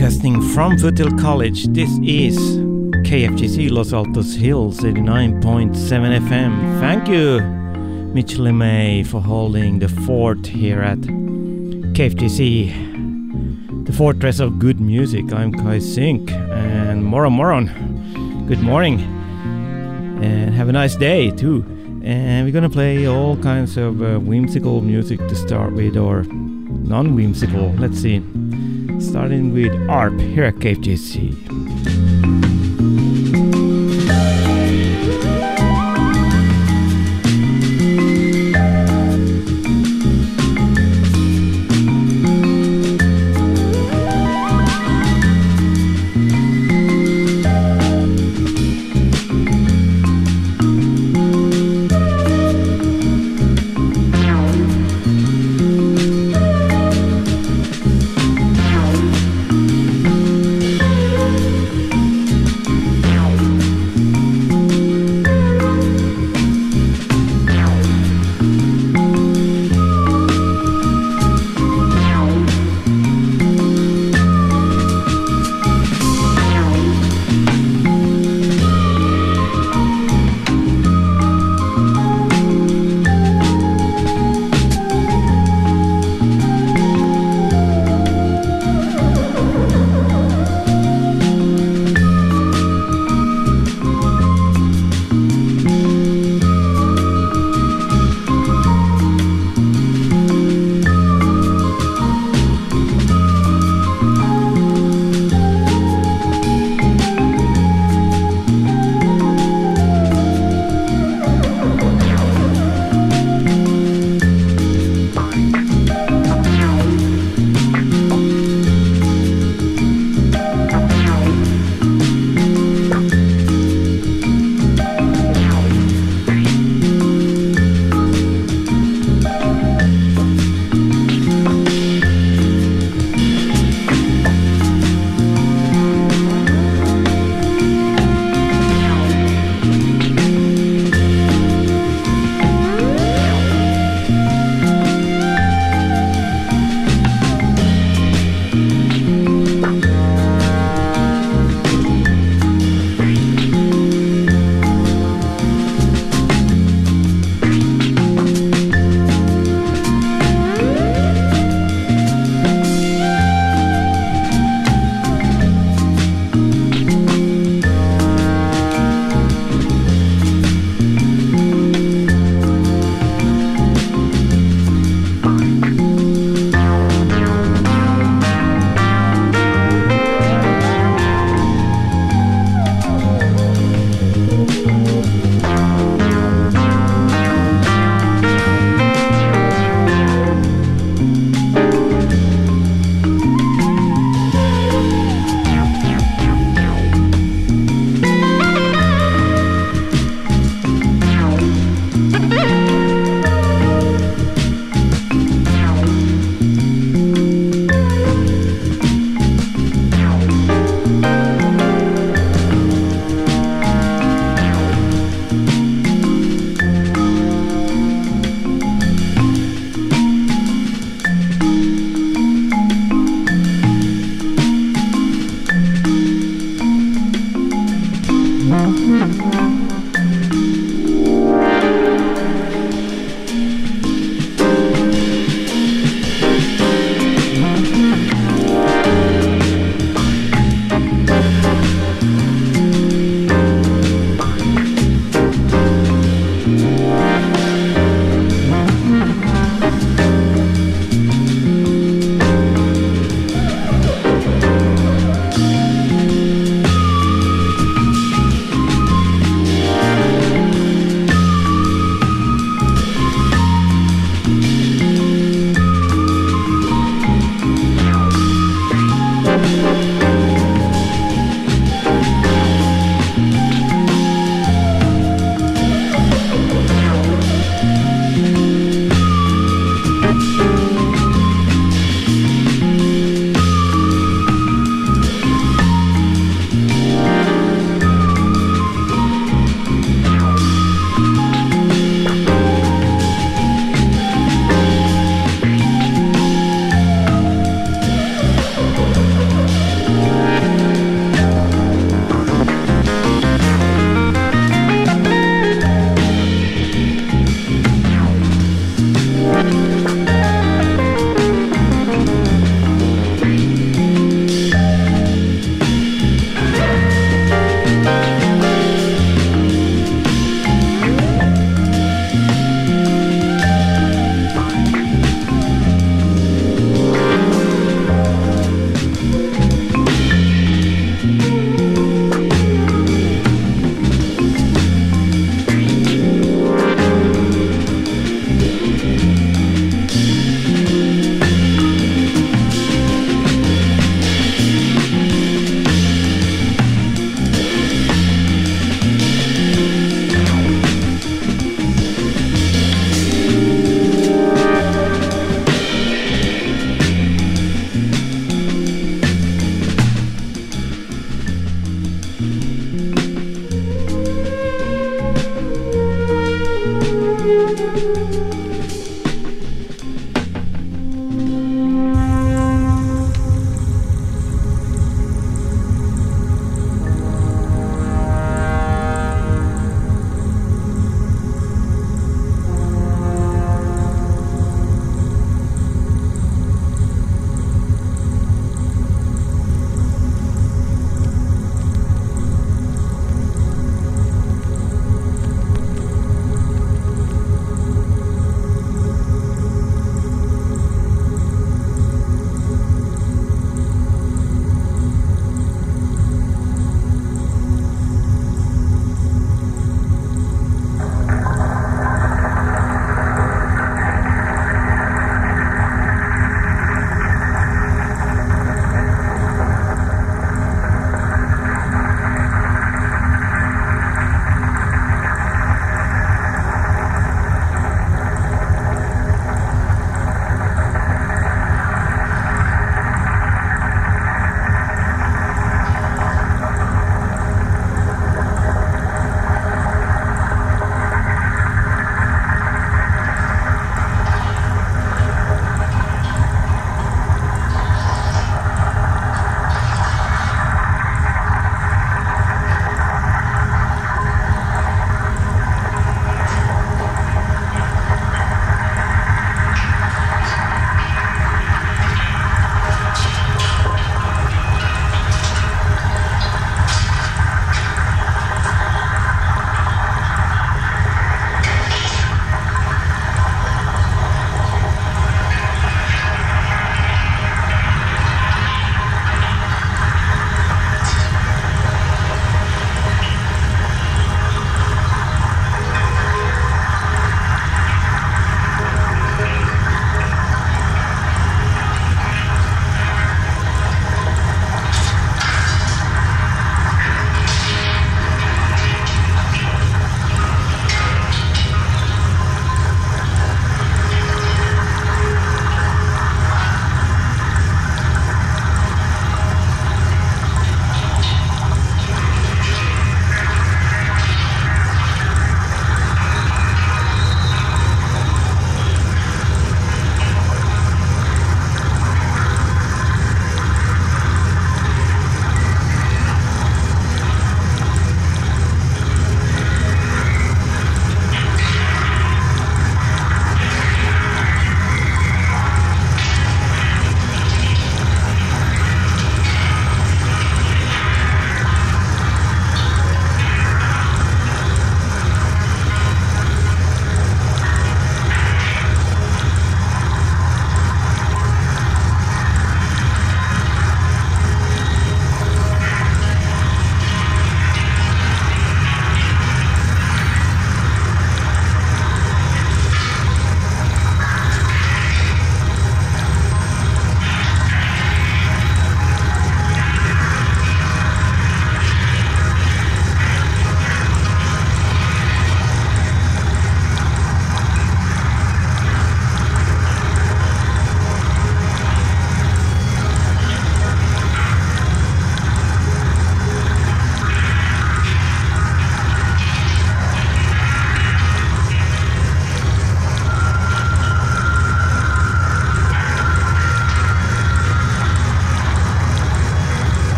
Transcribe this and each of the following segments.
broadcasting from Foothill College. This is KFJC Los Altos Hills 89.7 FM. Thank you, Mitch LeMay, for holding the fort here at KFJC, the fortress of good music. I'm Kai Sink and Moron Moron. Good morning and have a nice day too. And we're gonna play all kinds of uh, whimsical music to start with, or non whimsical. Let's see starting with ARP here at KFJC.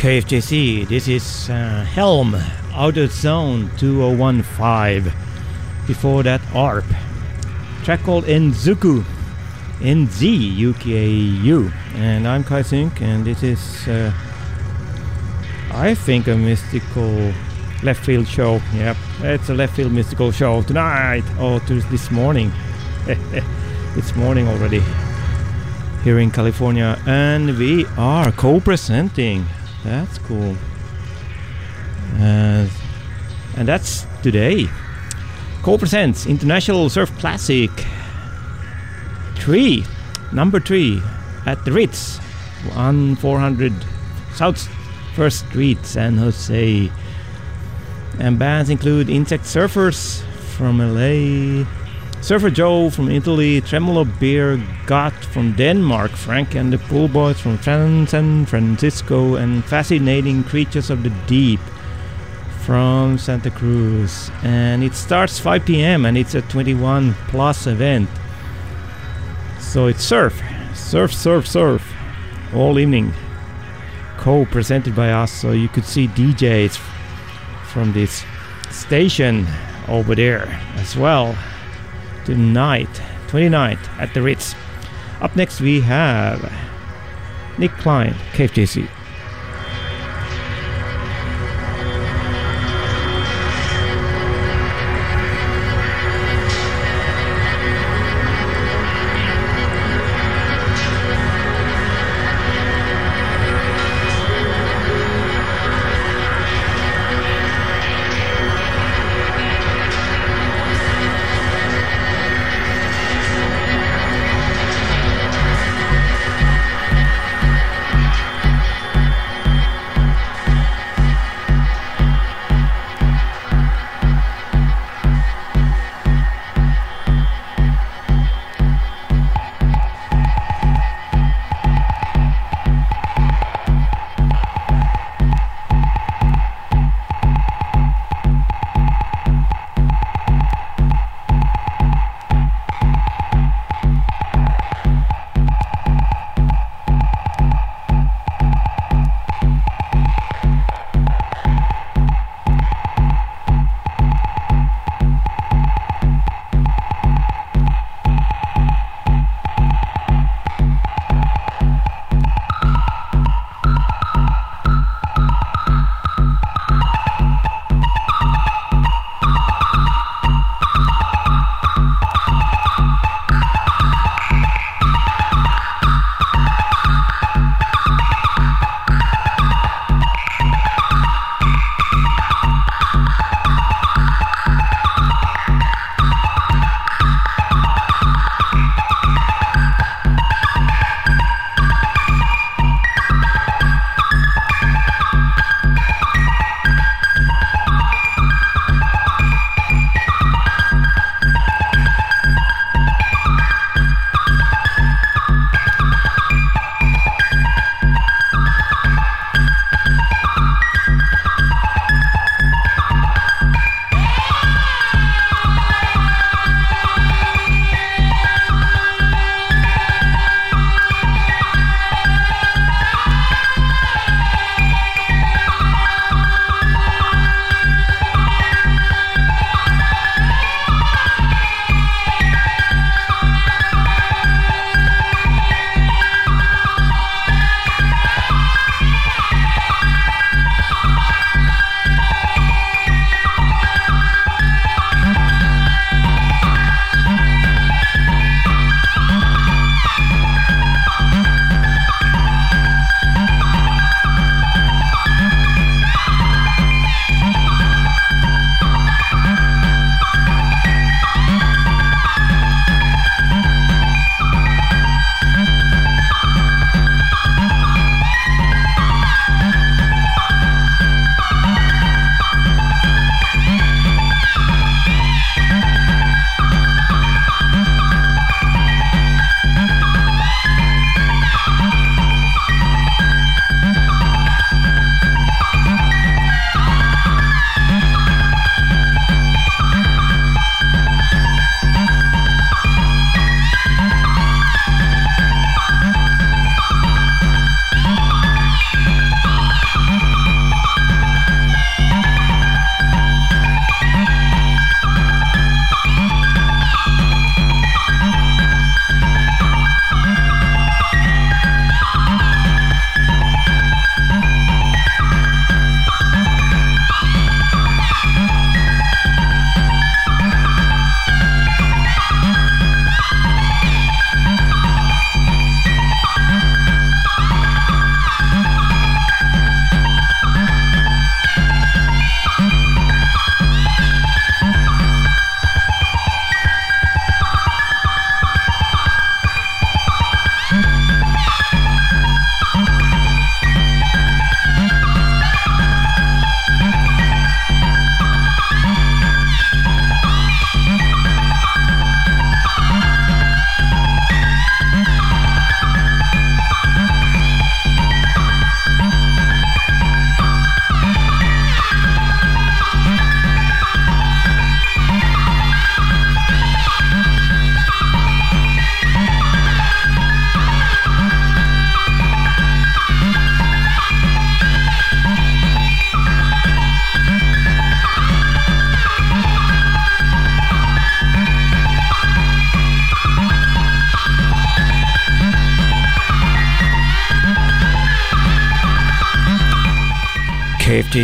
KFJC. This is uh, Helm, Outer Zone 2015. Before that, ARP. Track called Enzuku. N-Z-U-K-U. And I'm Kai Sink, and this is, uh, I think, a mystical left field show. Yep, it's a left field mystical show tonight. Oh, to this morning. it's morning already here in California, and we are co-presenting that's cool. Uh, and that's today. Co presents International Surf Classic 3, number 3 at the Ritz on 400 South First Street, San Jose. And bands include Insect Surfers from LA, Surfer Joe from Italy, Tremolo Beer Gut from Denmark, Frank and the Pool Boys from San Francisco, and Fascinating Creatures of the Deep from Santa Cruz. And it starts 5 p.m. and it's a 21 plus event. So it's surf, surf, surf, surf all evening. Co presented by us, so you could see DJs from this station over there as well tonight, 29th at the Ritz. Up next we have Nick Klein, KFJC.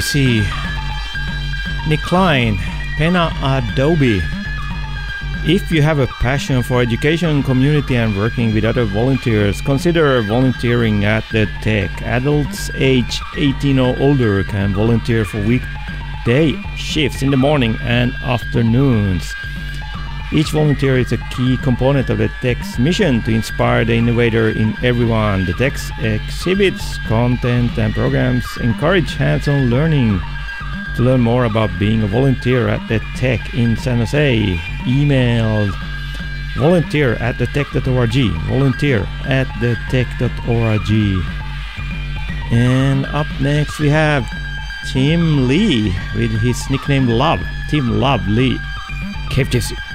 KFJC. Nick Klein, Pena Adobe. If you have a passion for education, community, and working with other volunteers, consider volunteering at the Tech. Adults age 18 or older can volunteer for weekday shifts in the morning and afternoons. Each volunteer is a key component of the Tech's mission to inspire the innovator in everyone. The Tech's exhibits, content, and programs encourage hands on learning. To learn more about being a volunteer at the Tech in San Jose, email volunteer at thetech.org. Volunteer at thetech.org. And up next we have Tim Lee with his nickname Love. Tim Love Lee. KFJC.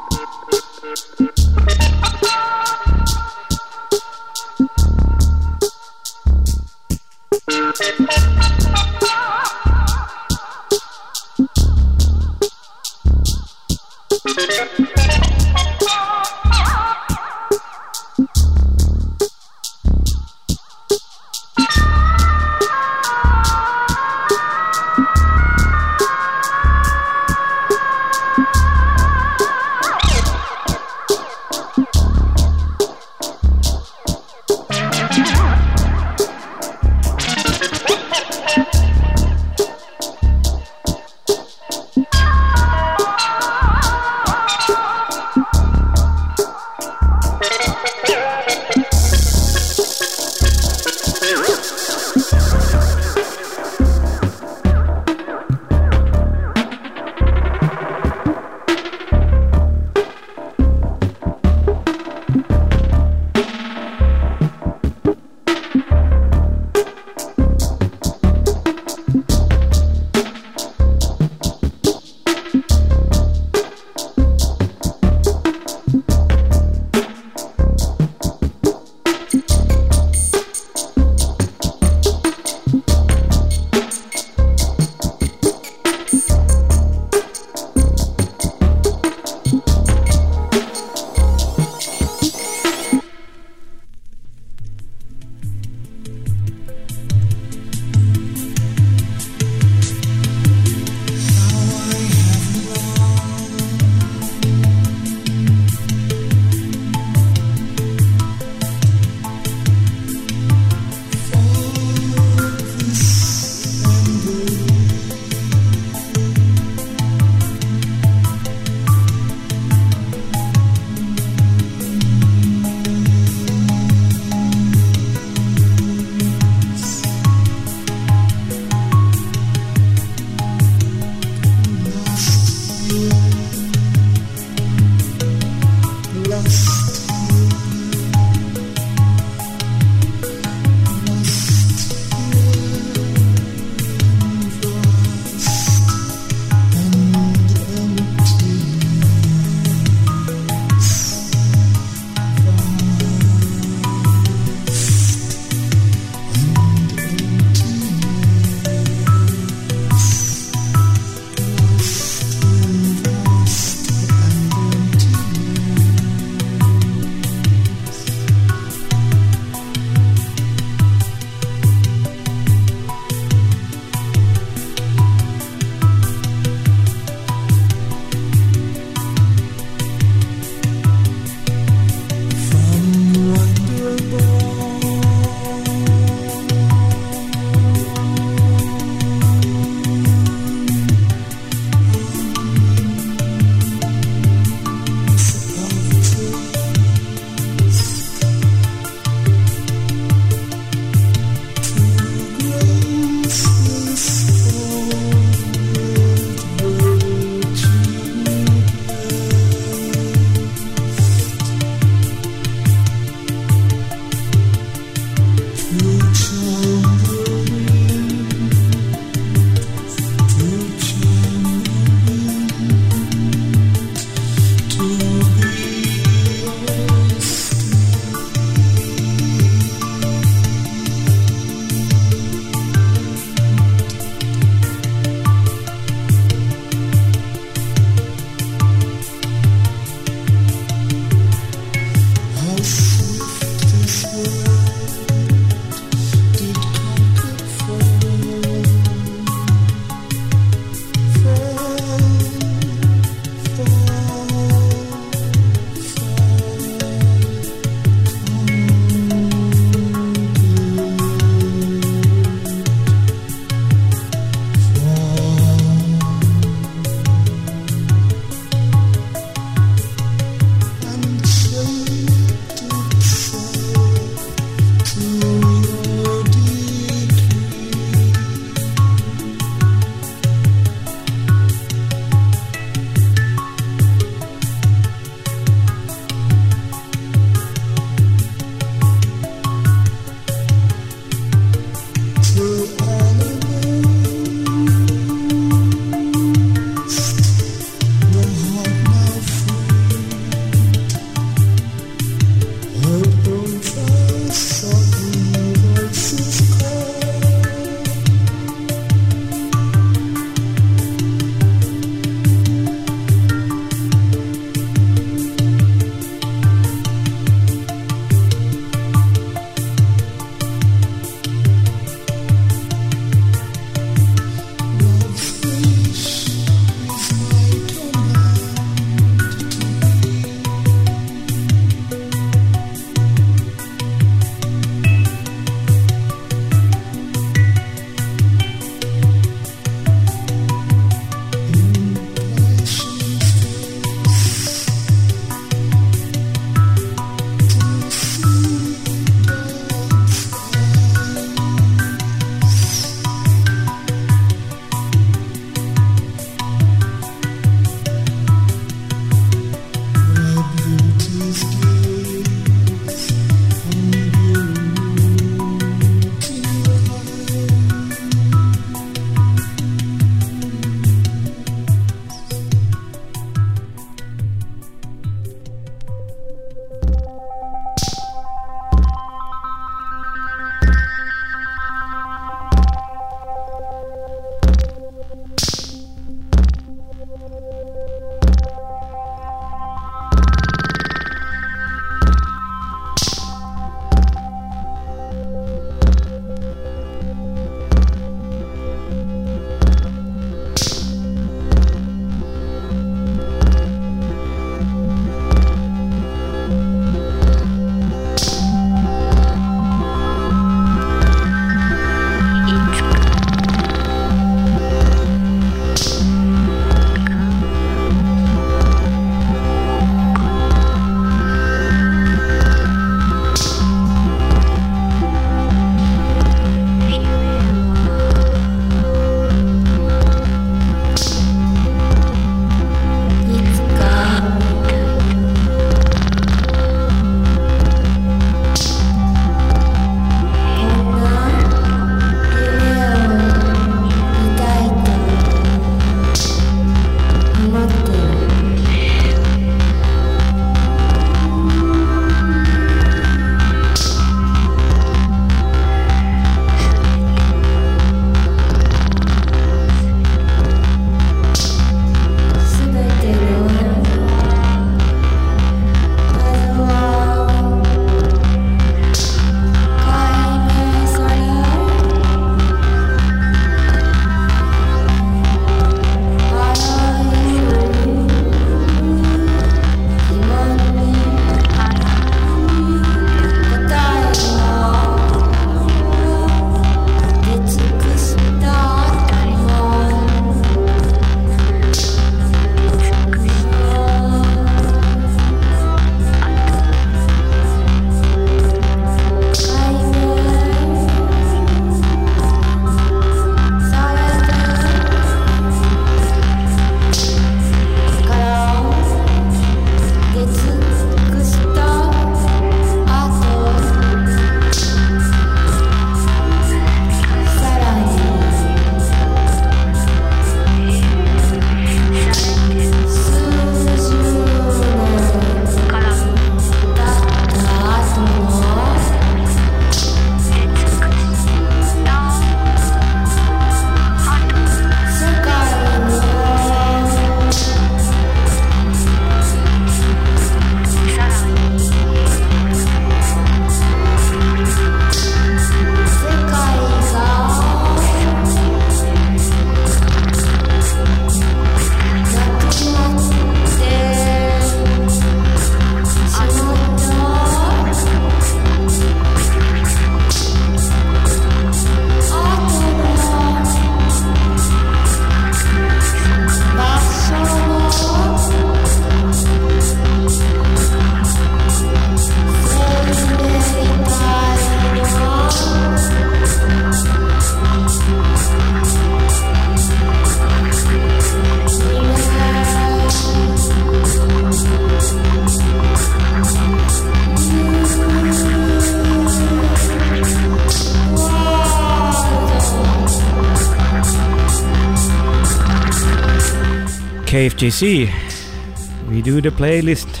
KFJC. We do the playlist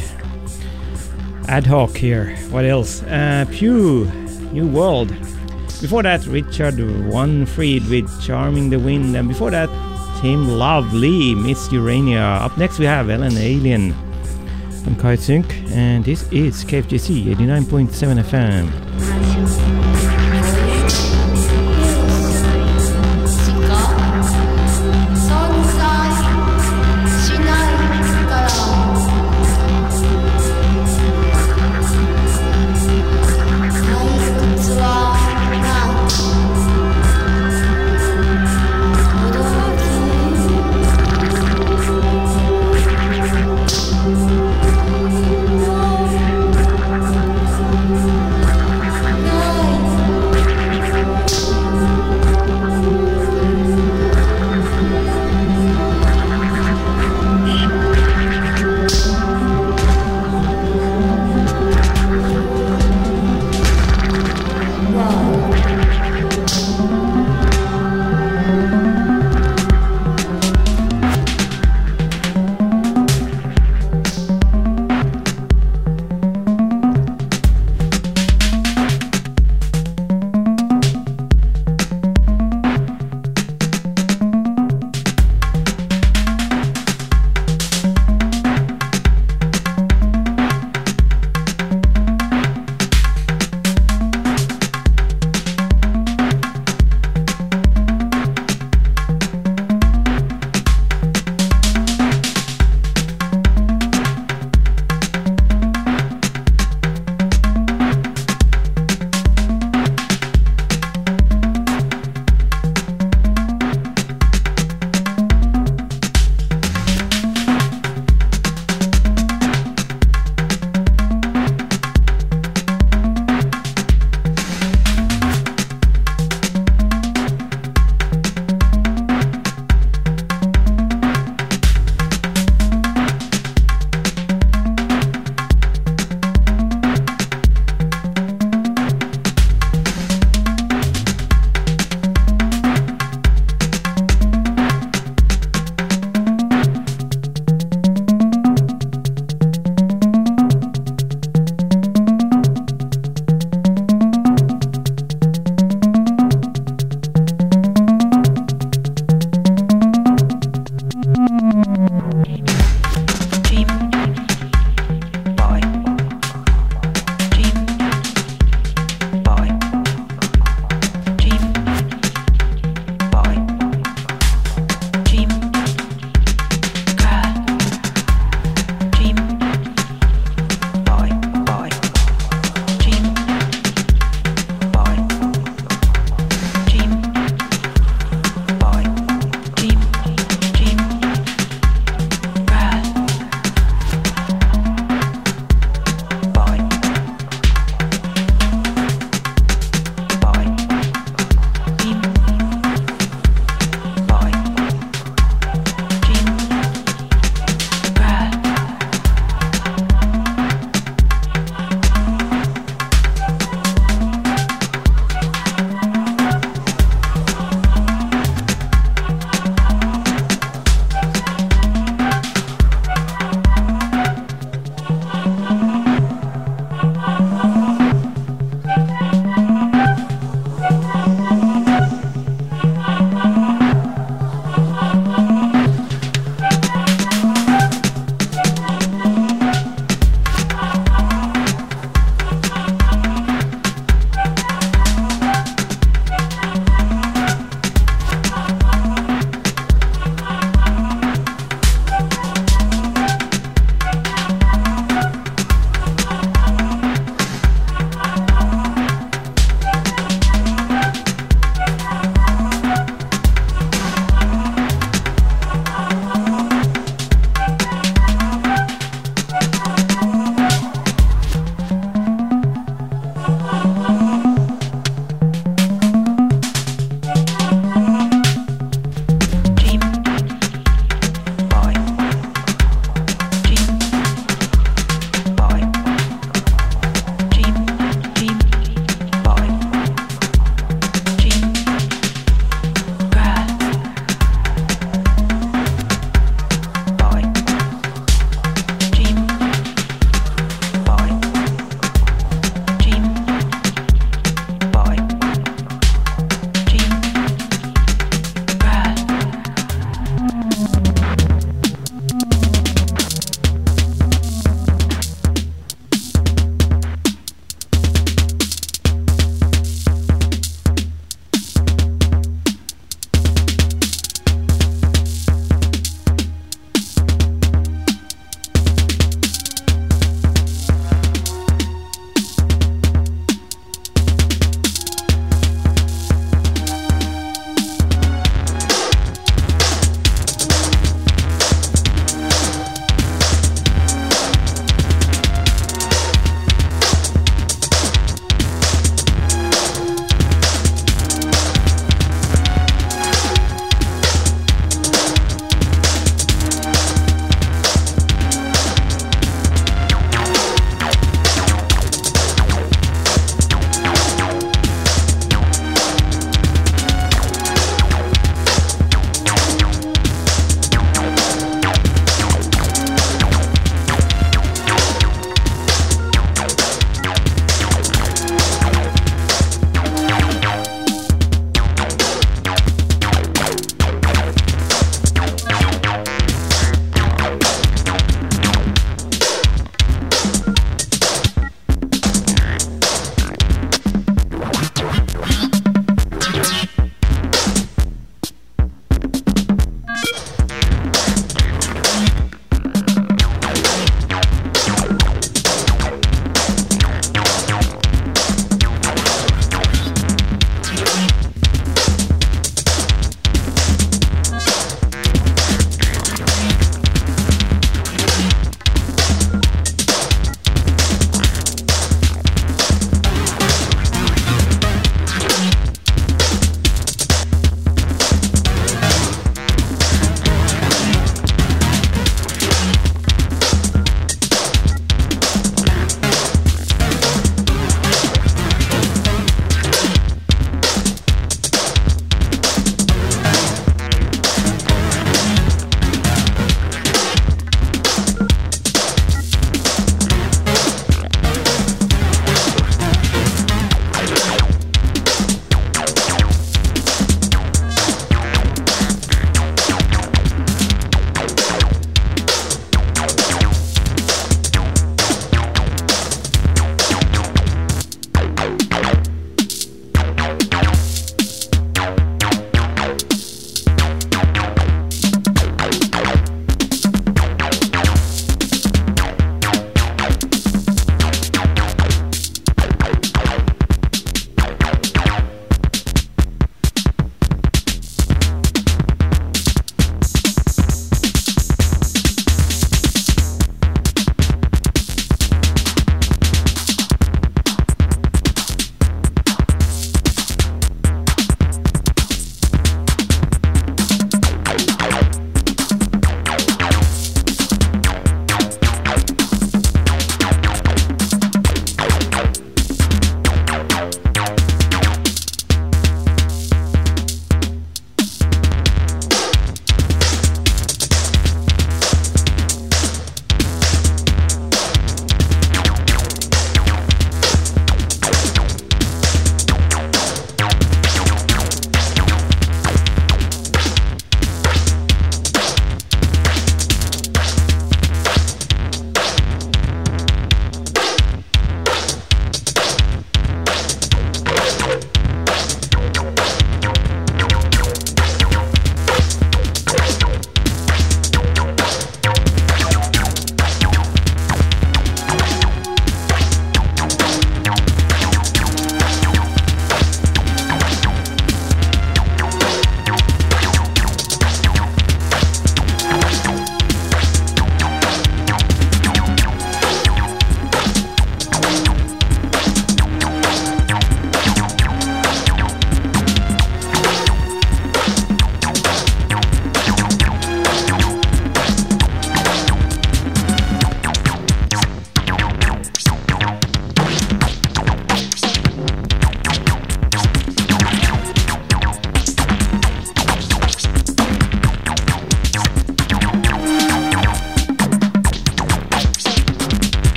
ad hoc here. What else? Uh, Pew, New World. Before that, Richard Winfried with Charming the Wind. And before that, Tim Lovely, Miss Urania. Up next, we have Ellen Allien. I'm Kai Sync, and this is KFJC 89.7 FM.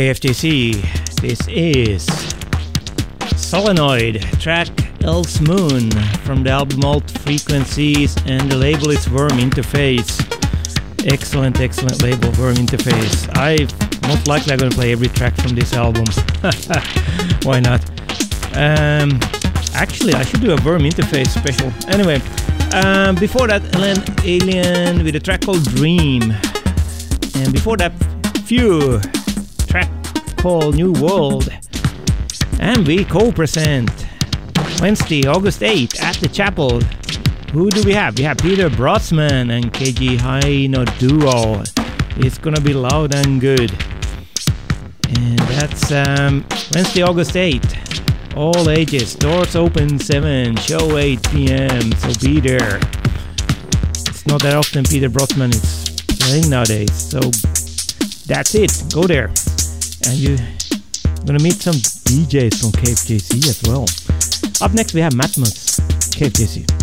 KFJC. This is Solenoid, track Elf's Moon from the album Alt Frequencies, and the label is Worm Interface. Excellent, excellent label, Worm Interface. I most likely I'm gonna play every track from this album. Why not? Um, actually, I should do a Worm Interface special. Anyway, um, before that, Alien with a track called Dream, and before that, Few called New World. And we co present Wednesday, August 8th at the chapel. Who do we have? We have Peter Brötzmann and Keiji Haino Duo. It's gonna be loud and good. And that's um, Wednesday, August 8th. All ages. Doors open 7, show 8 p.m. So be there. It's not that often Peter Brötzmann is playing nowadays. So that's it. Go there. And you're gonna meet some DJs from KFJC as well. Up next we have Matmos, KFJC.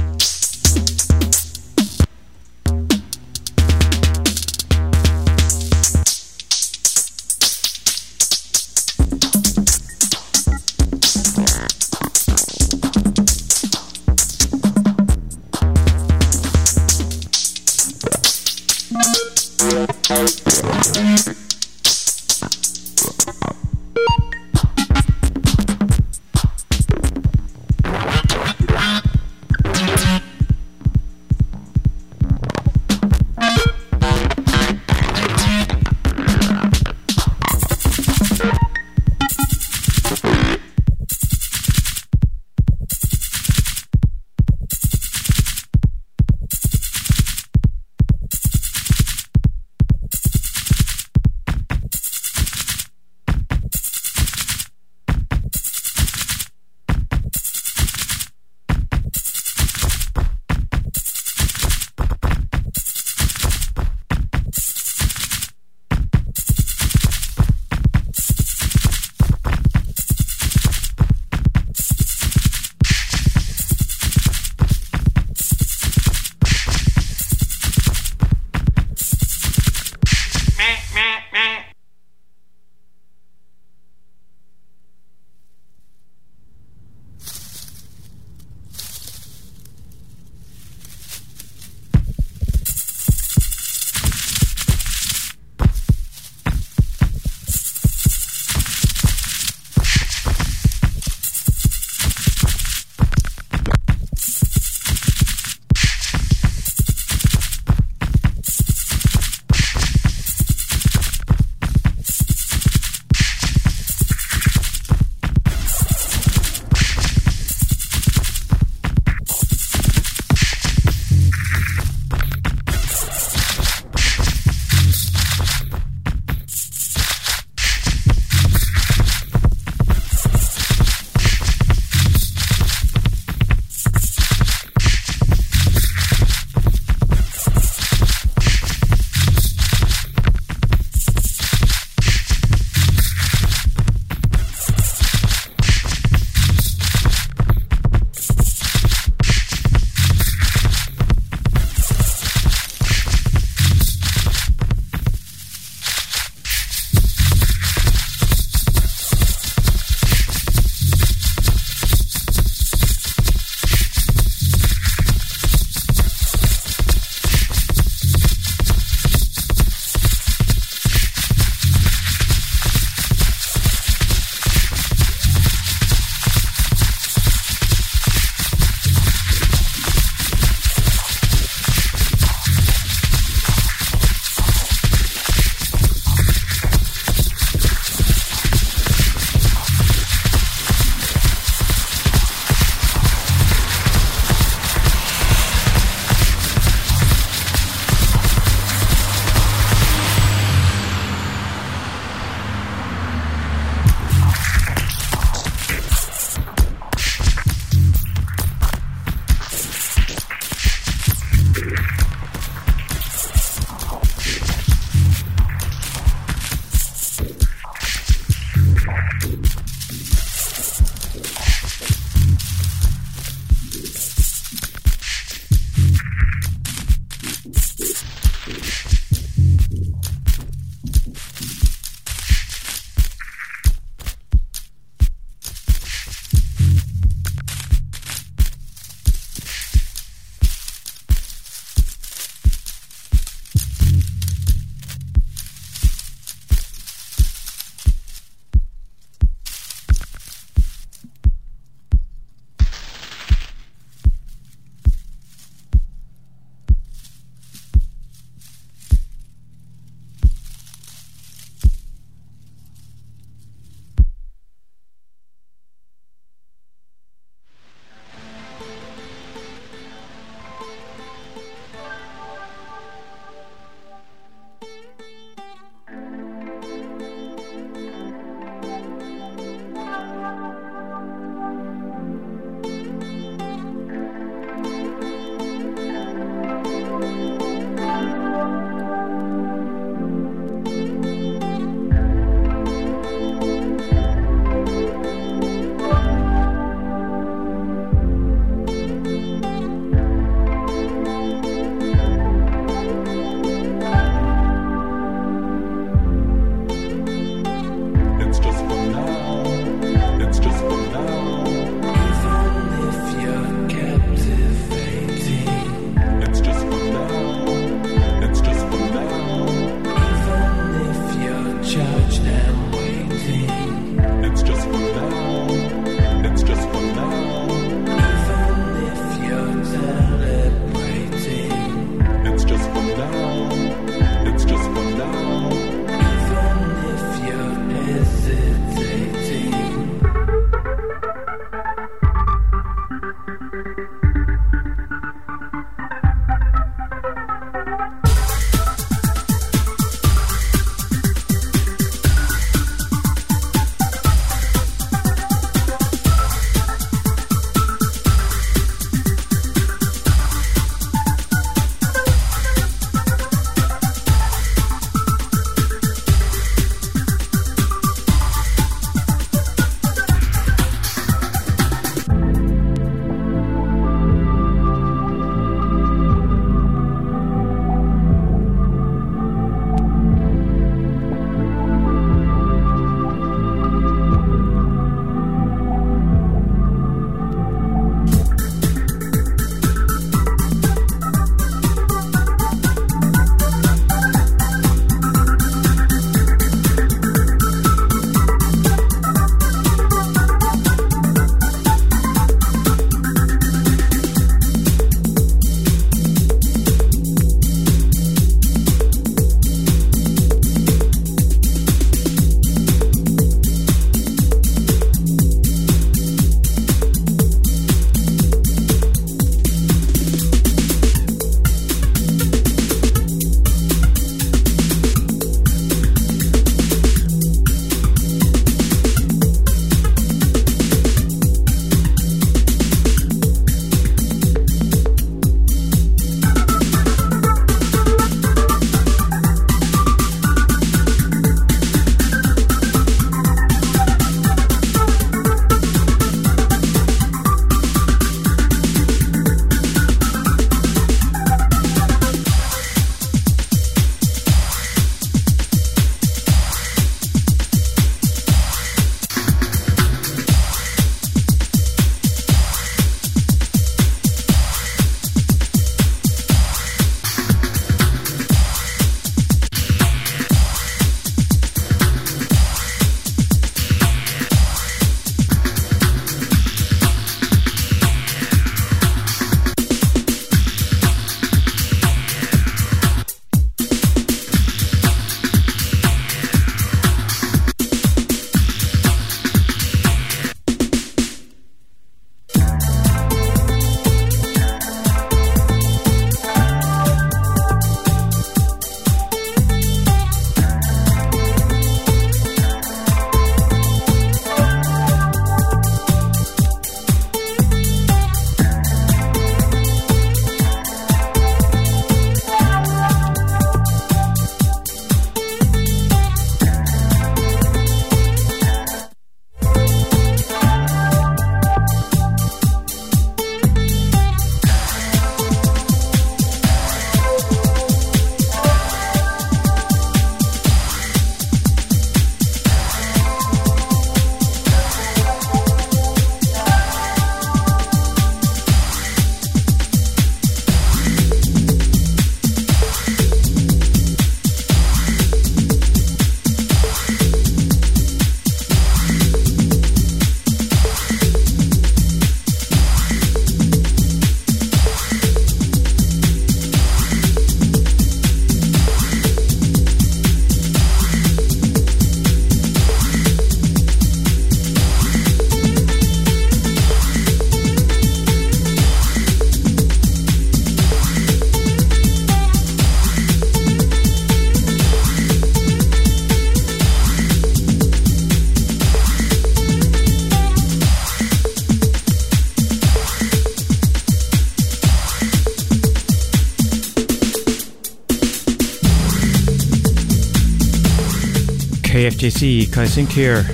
KFJC, Kai Sink here.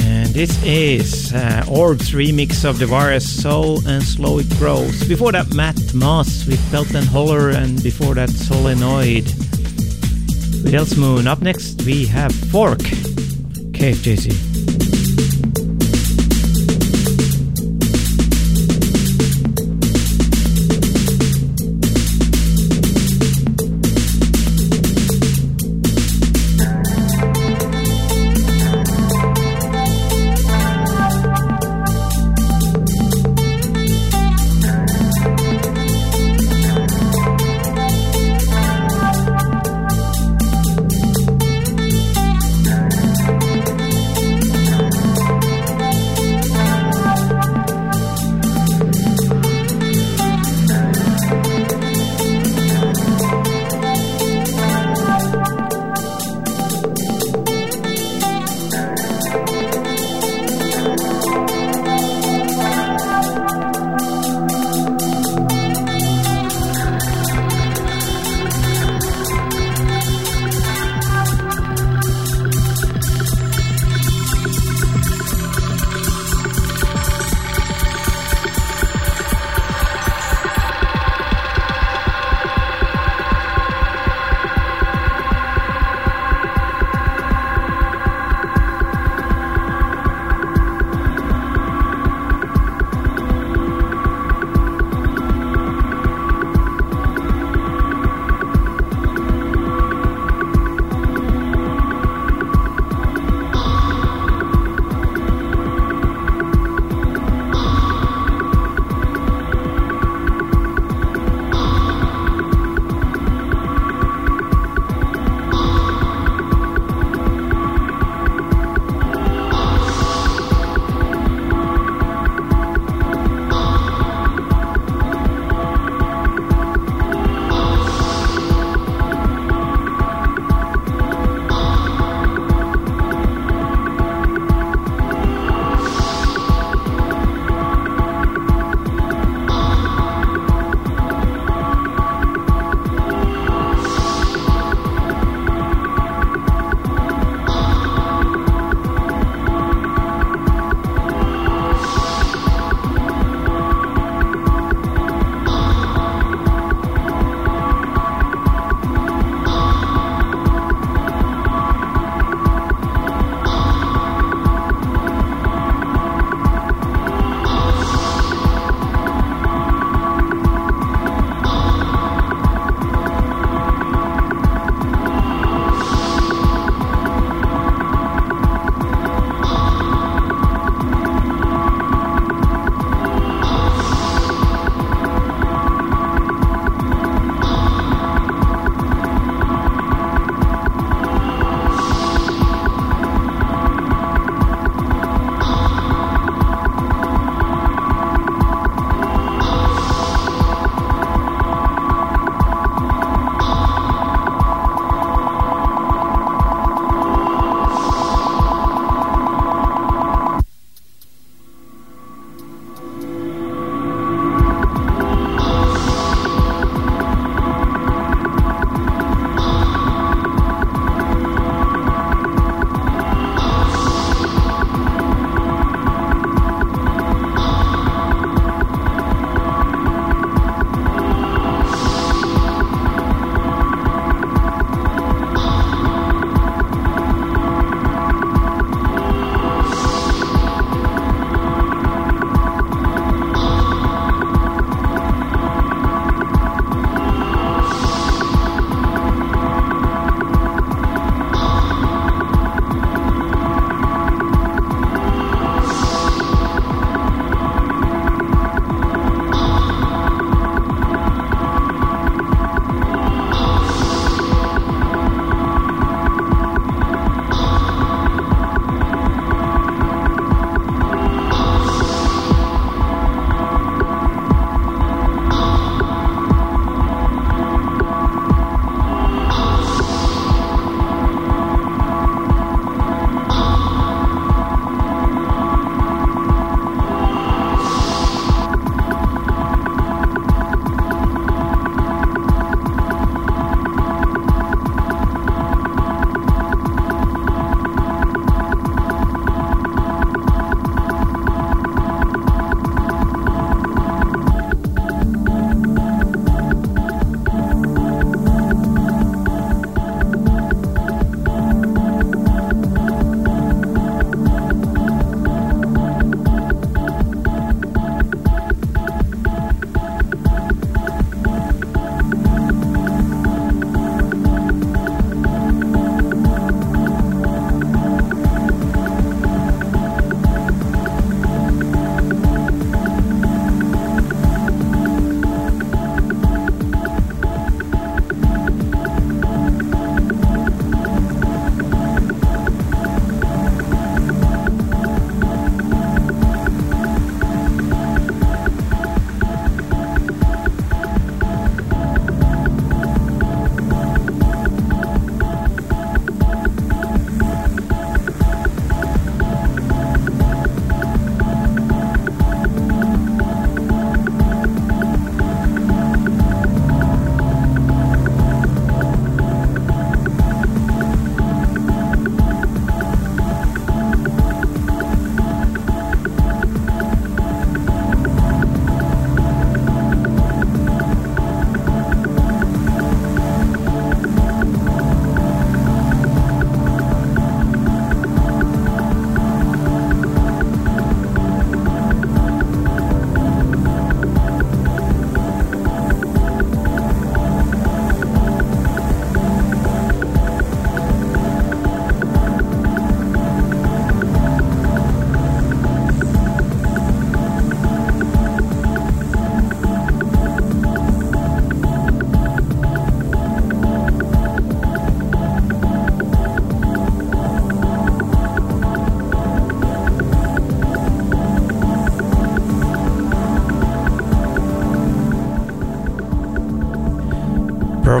And this is uh, Orb's remix of the Virus Soul and Slow It Grows. Before that, Matmos with Belt and Holler, and before that, Solenoid with Elsmoon. Up next, we have Fork, KFJC.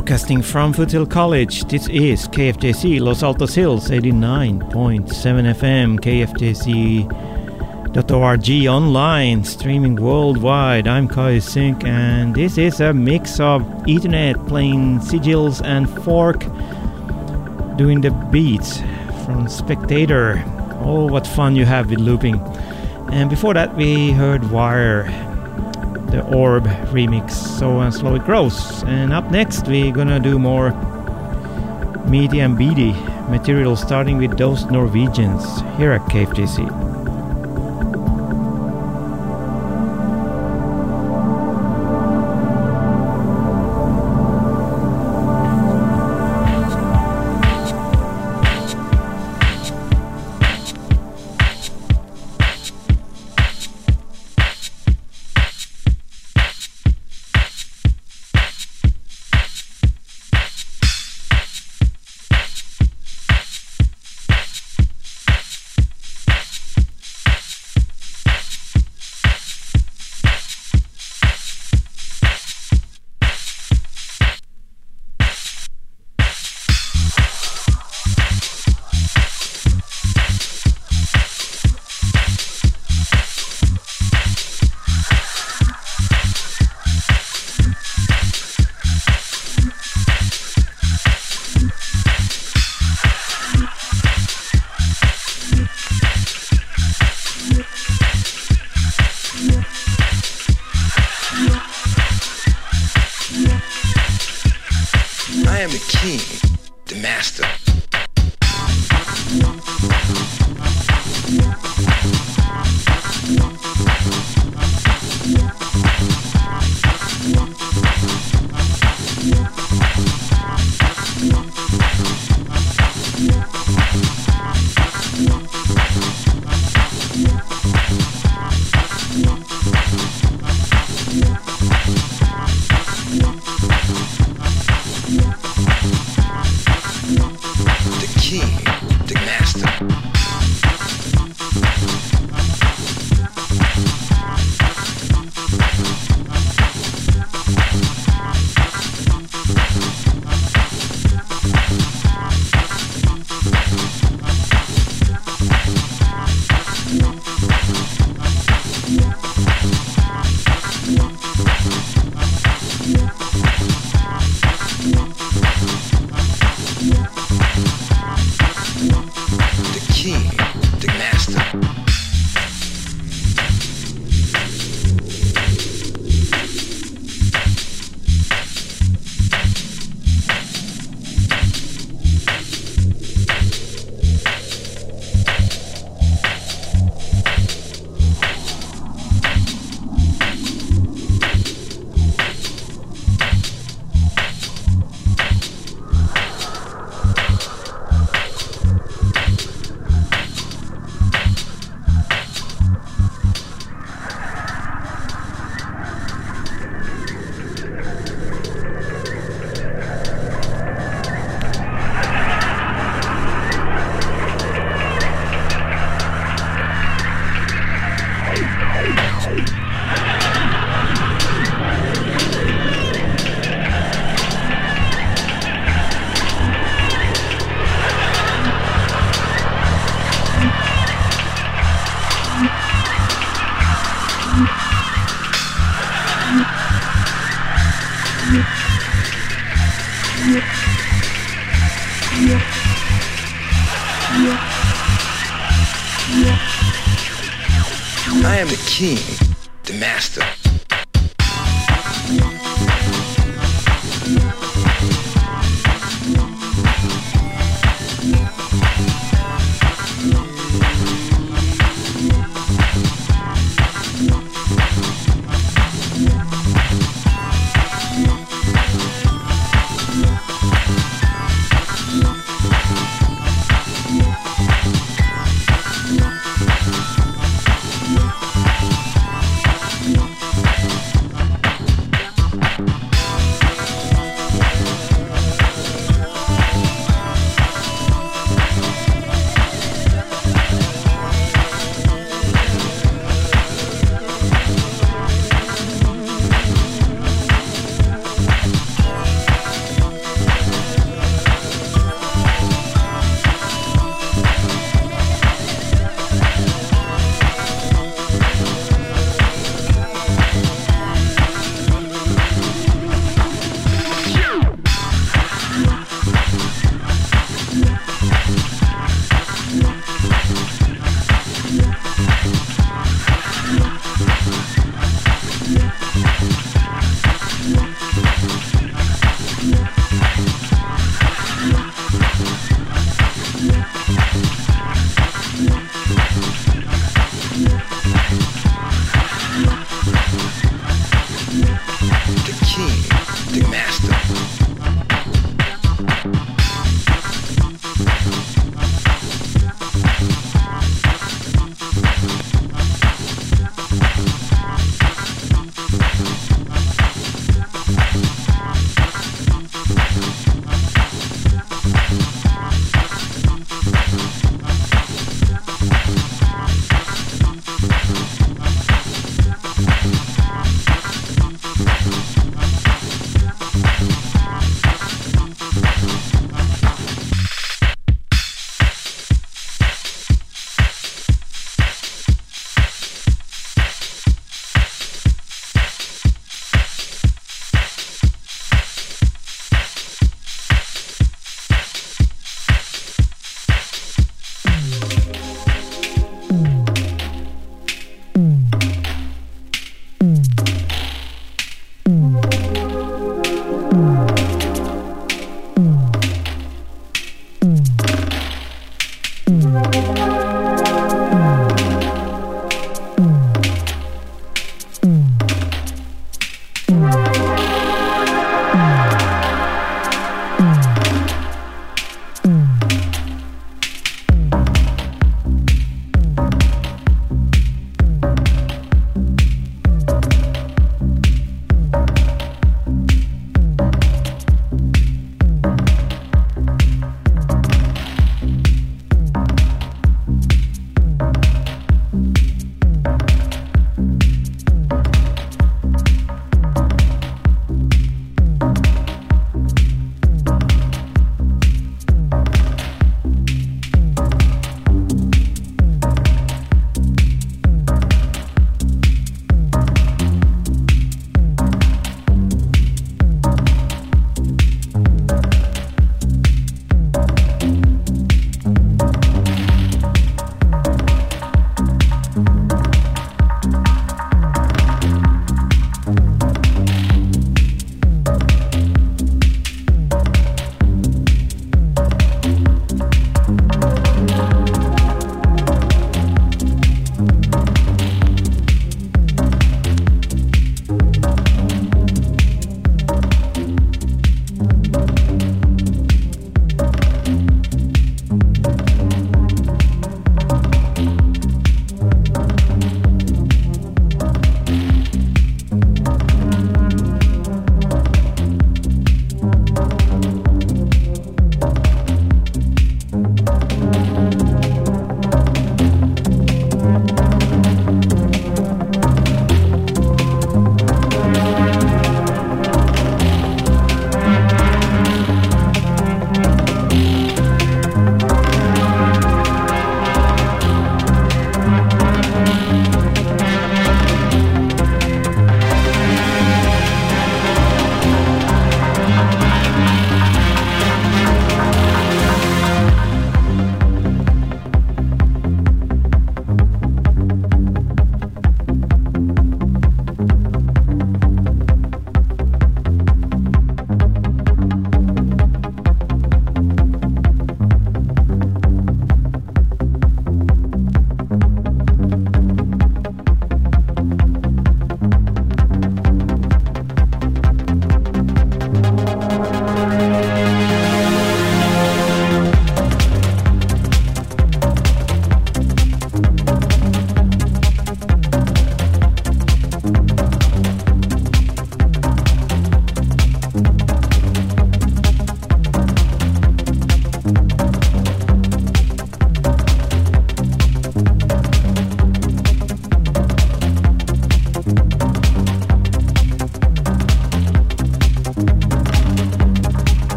Broadcasting from Foothill College. This is KFJC Los Altos Hills 89.7 FM, KFJC.org online, streaming worldwide. I'm Kai Sink, and this is a mix of Ethernet playing sigils and fork doing the beats from Spectator. Oh, what fun you have with looping. And before that, we heard Wire the Orb remix, So and Slow It Grows. And up next, we're gonna do more meaty and beady material starting with those Norwegians here at KFJC. am the king, the master.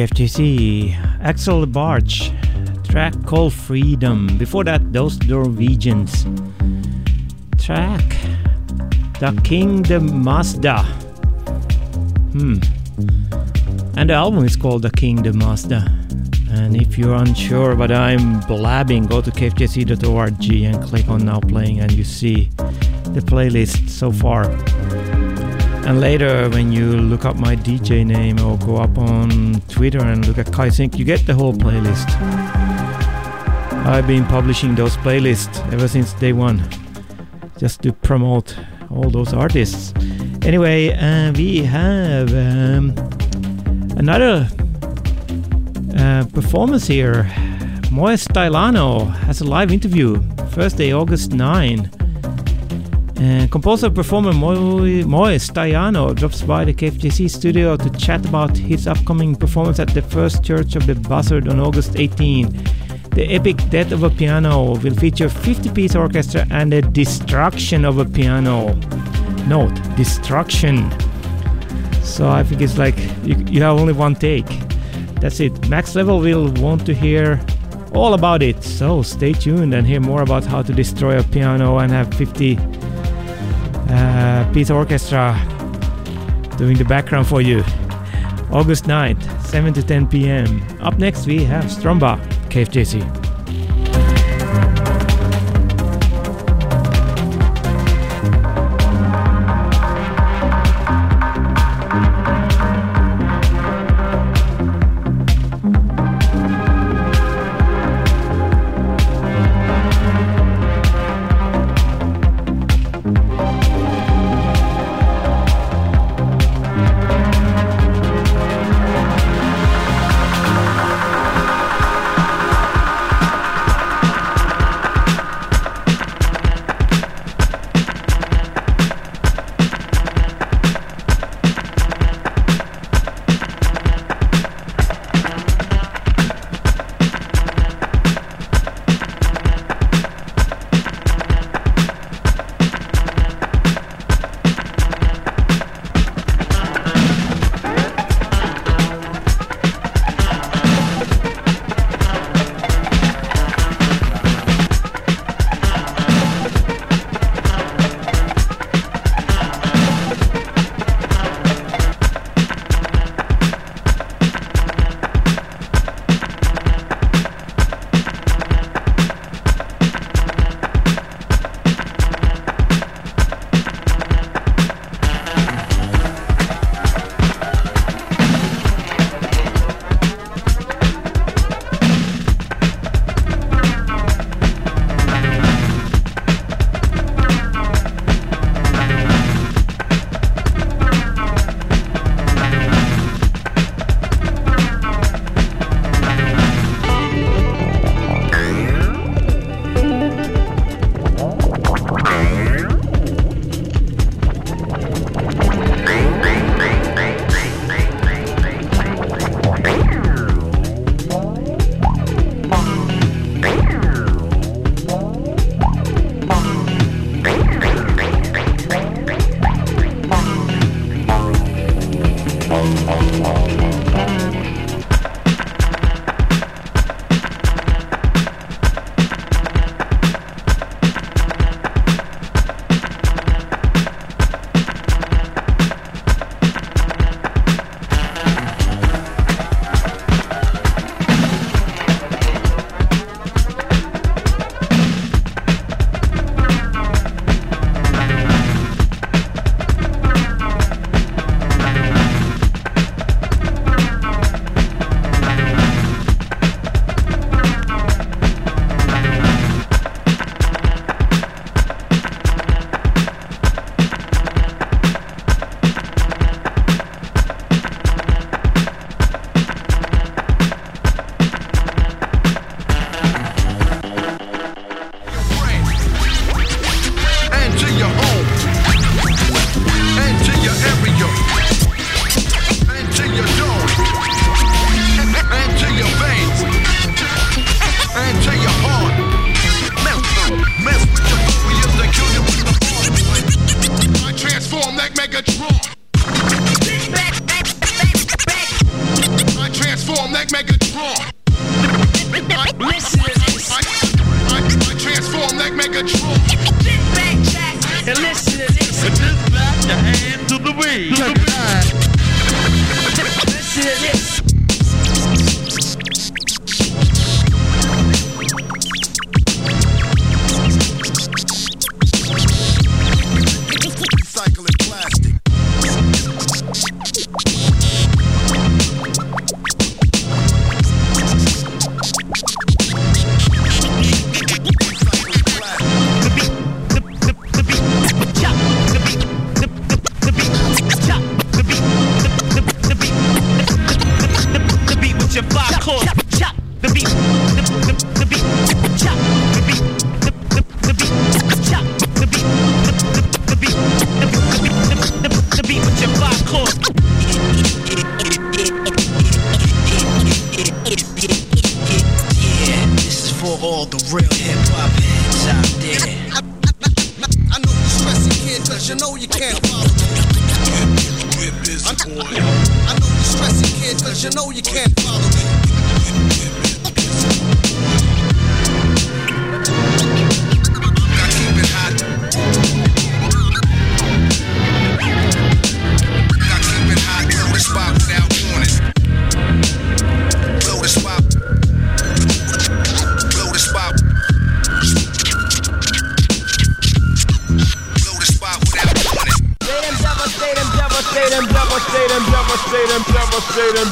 KFJC, Axel Barch, track called Freedom. Before that, those Norwegians. Track The King Kingdom Mazda. Hmm. And the album is called The King Kingdom Mazda. And if you're unsure what I'm blabbing, go to kfjc.org and click on Now Playing, and you see the playlist so far. And later, when you look up my DJ name or go up on Twitter and look at Kai Sync, you get the whole playlist. I've been publishing those playlists ever since day one, just to promote all those artists. Anyway, uh, we have um, another uh, performance here. Moe Staiano has a live interview, Thursday, August 9. And composer performer Moe Staiano drops by the KFJC studio to chat about his upcoming performance at the First Church of the Buzzard on August 18. The epic Death of a Piano will feature 50 piece orchestra and the destruction of a piano. Note, destruction. So I think it's like you, you have only one take. That's it. Max Level will want to hear all about it. So stay tuned and hear more about how to destroy a piano and have 50 uh, orchestra doing the background for you. August 9th, 7 to 10 p.m. Up next, we have Stromba, KFJC.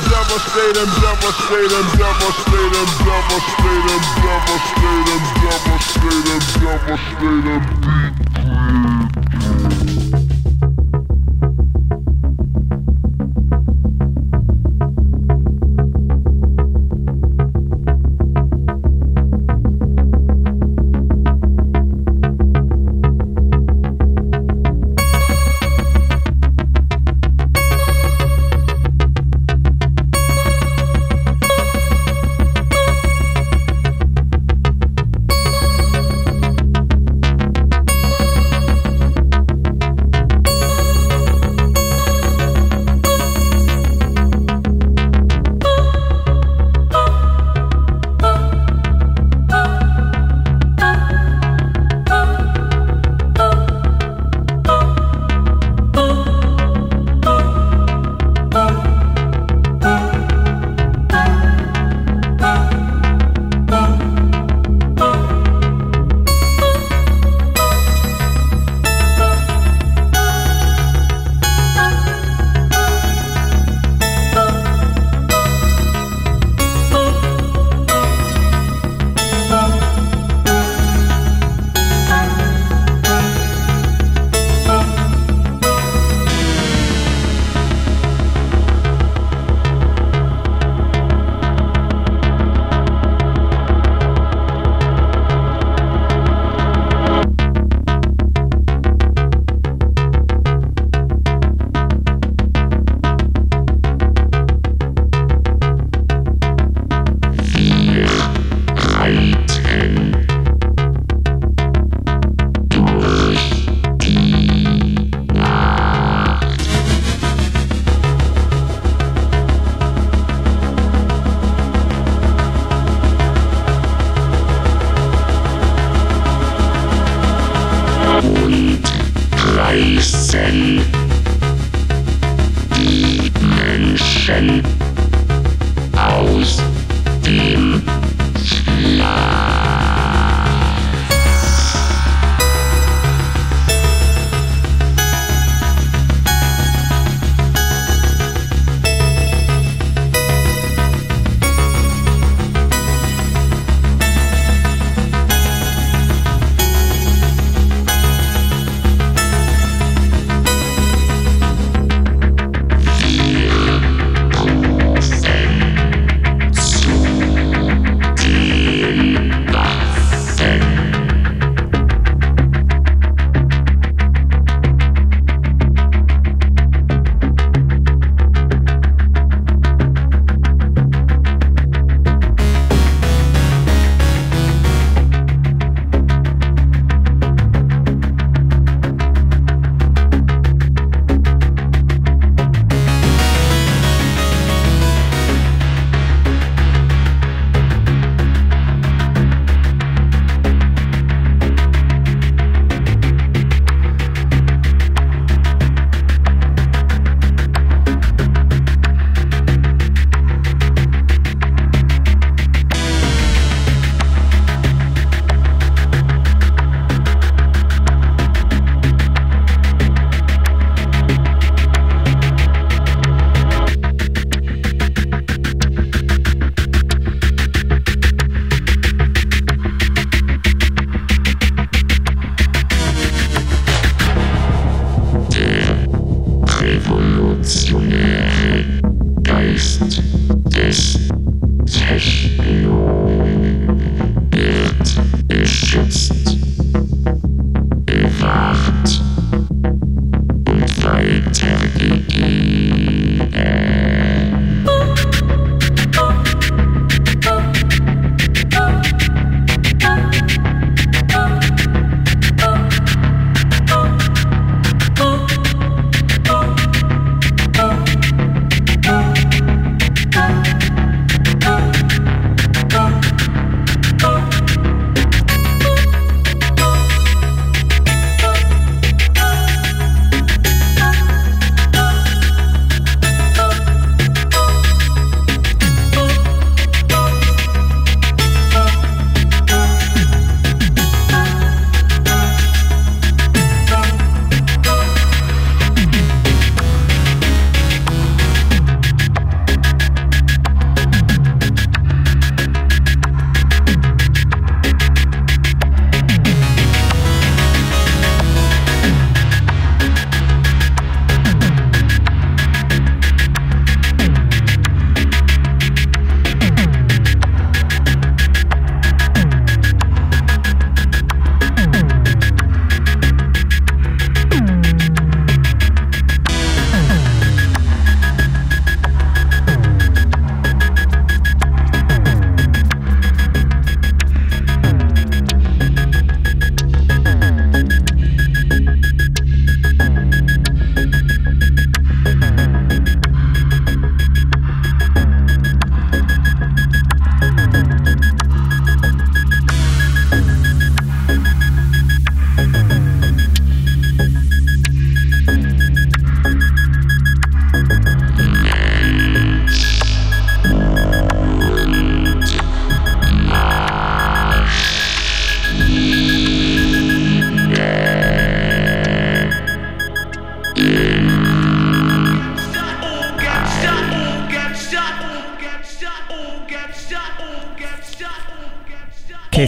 devastating, devastating, devastating, devastating, devastating, devastating, devastating, devastating beat.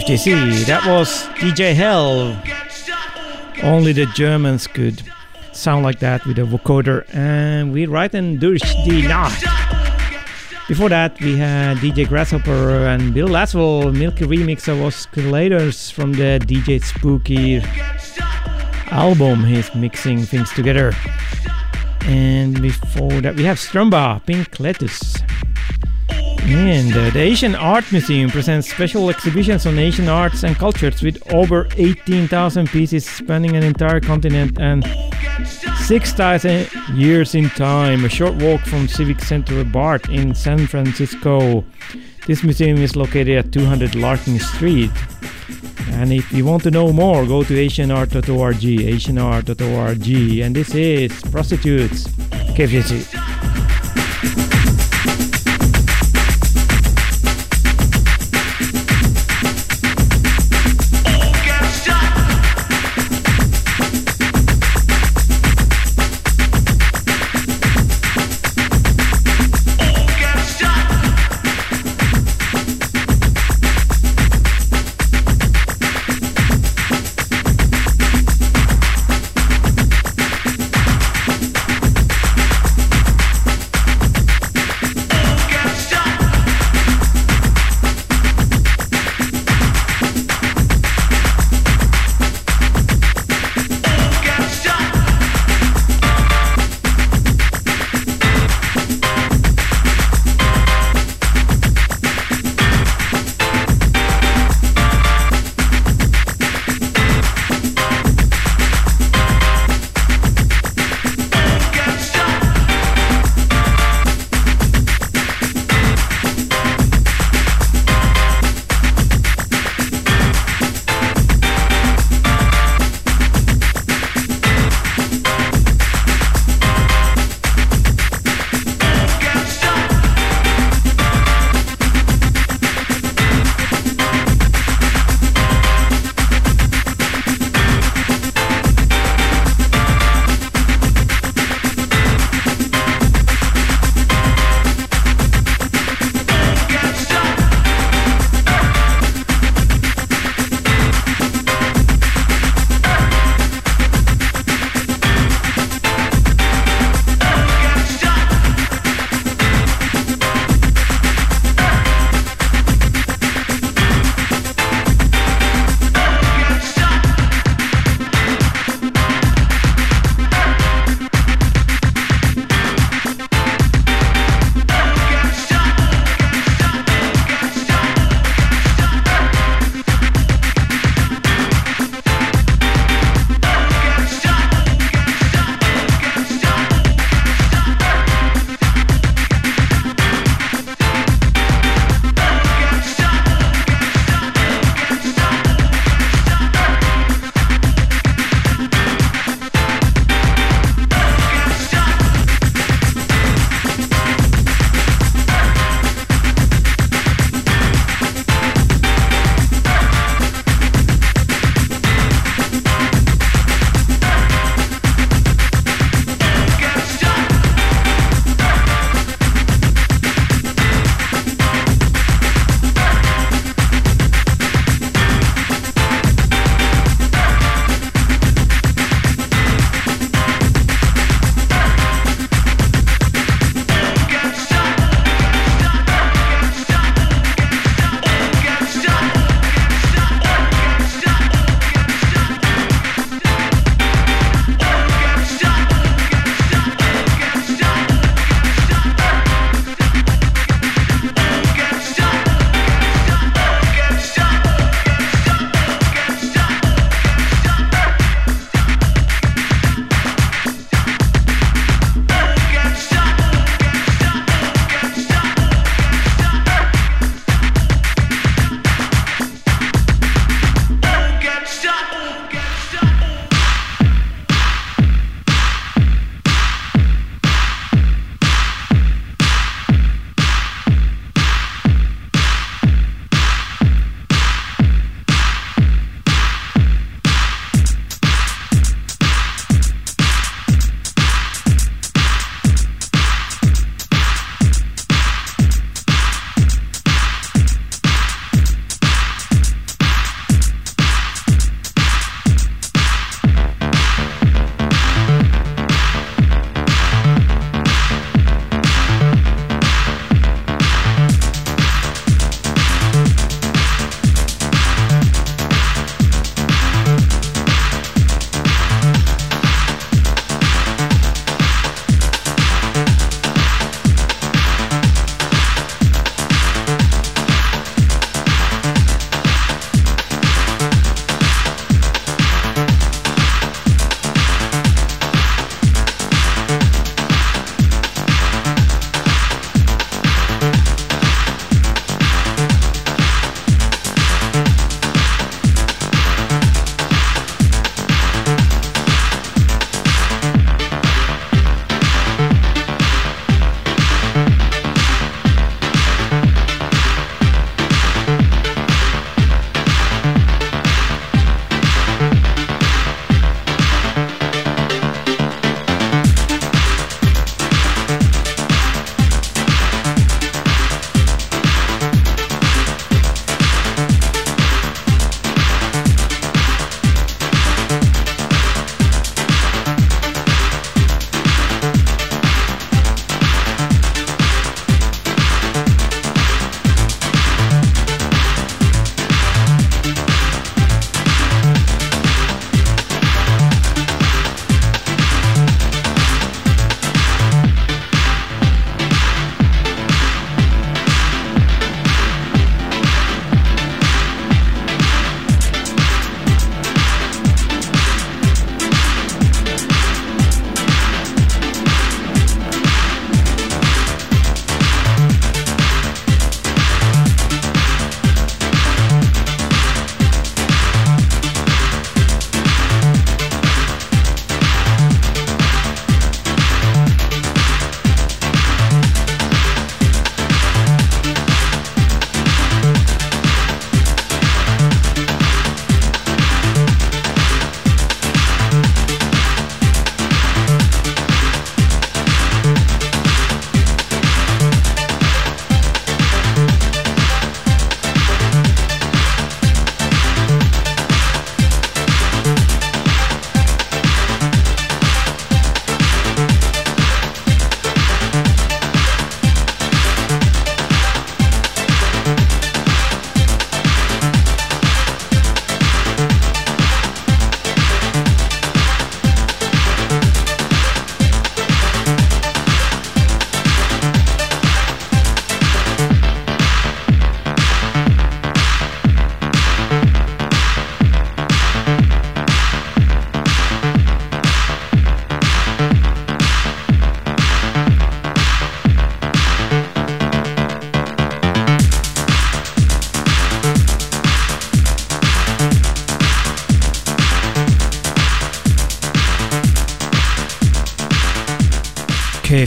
That was DJ Hell. Only the Germans could sound like that with a vocoder. And we write in Durch die Nacht. Before that, we had DJ Grasshopper and Bill Laswell, Milky remix of Oscillators from the DJ Spooky album. He's mixing things together. And before that, we have Strumba, Pink Lettuce. And uh, the Asian Art Museum presents special exhibitions on Asian arts and cultures with over 18,000 pieces spanning an entire continent and 6,000 years in time. A short walk from Civic Center BART in San Francisco. This museum is located at 200 Larkin Street. And if you want to know more, go to asianart.org, asianart.org. And this is Prostitutes, KFJC.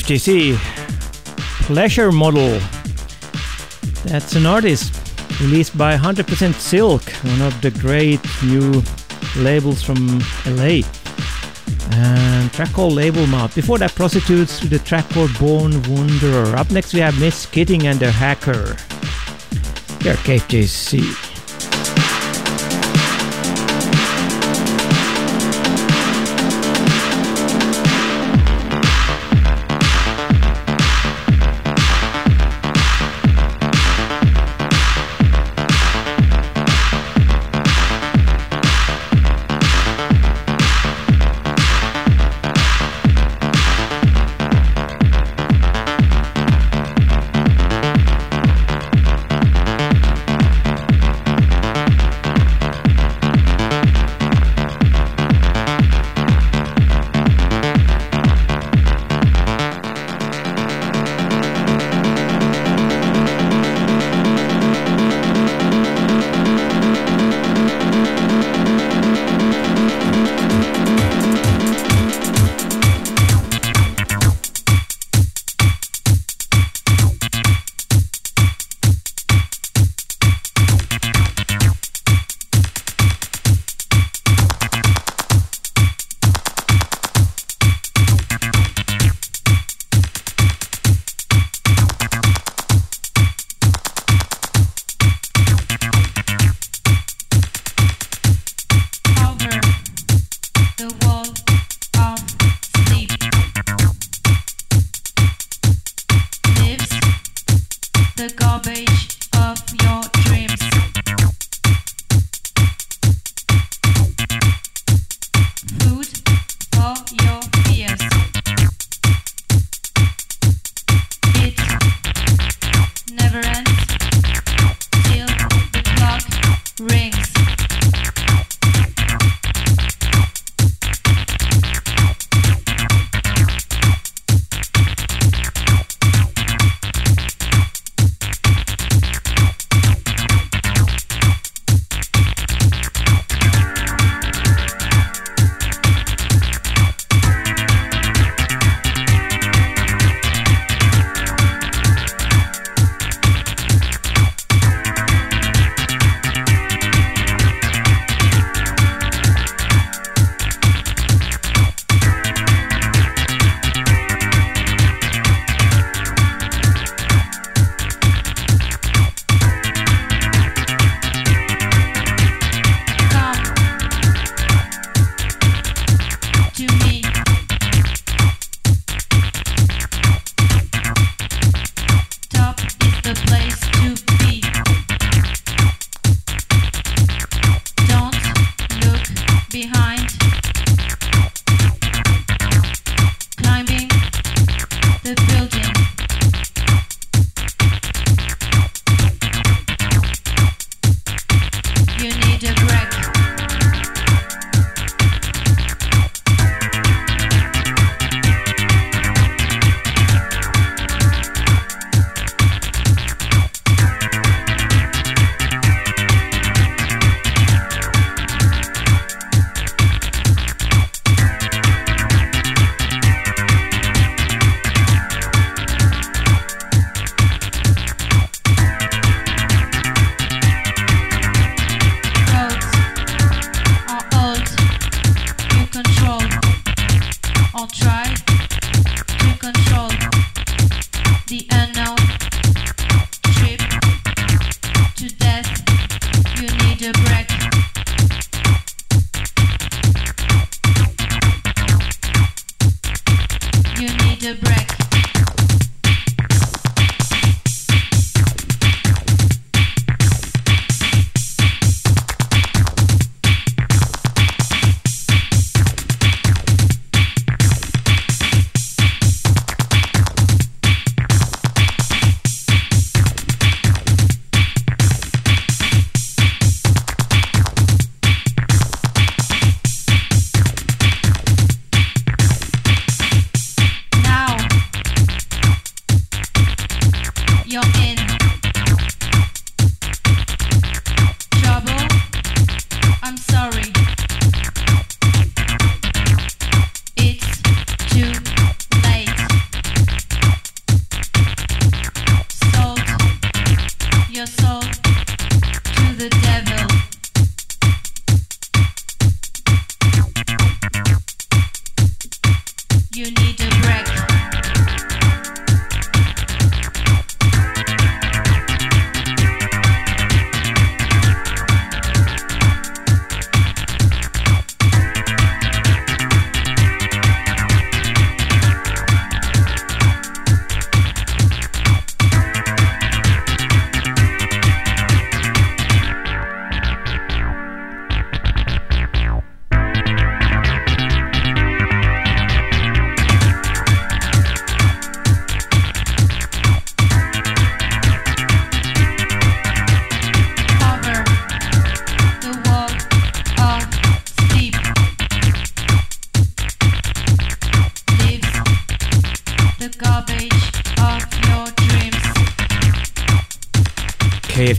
KFJC. Pleasure Model. That's an artist released by 100% Silk, one of the great new labels from LA. And track called Label Mouth. Before that, Prostitutes with the track called Born Wanderer. Up next, we have Miss Kittin and the Hacker. Here, KFJC.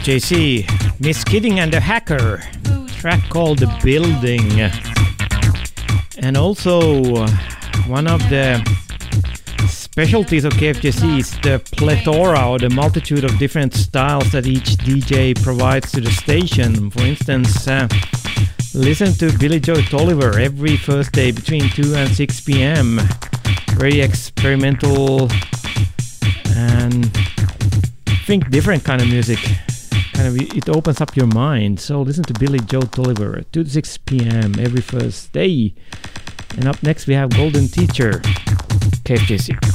KFJC, Miss Kittin and the Hacker, track called The Building. And also, uh, one of the specialties of KFJC is the plethora or the multitude of different styles that each DJ provides to the station. For instance, uh, listen to Billy Joe Tolliver every Thursday between 2 and 6 p.m. Very experimental and think different kind of music. Kind of it opens up your mind. So listen to Billy Joe Tolliver 2 to 6 p.m. every first day. And up next we have Golden Teacher, KFJC.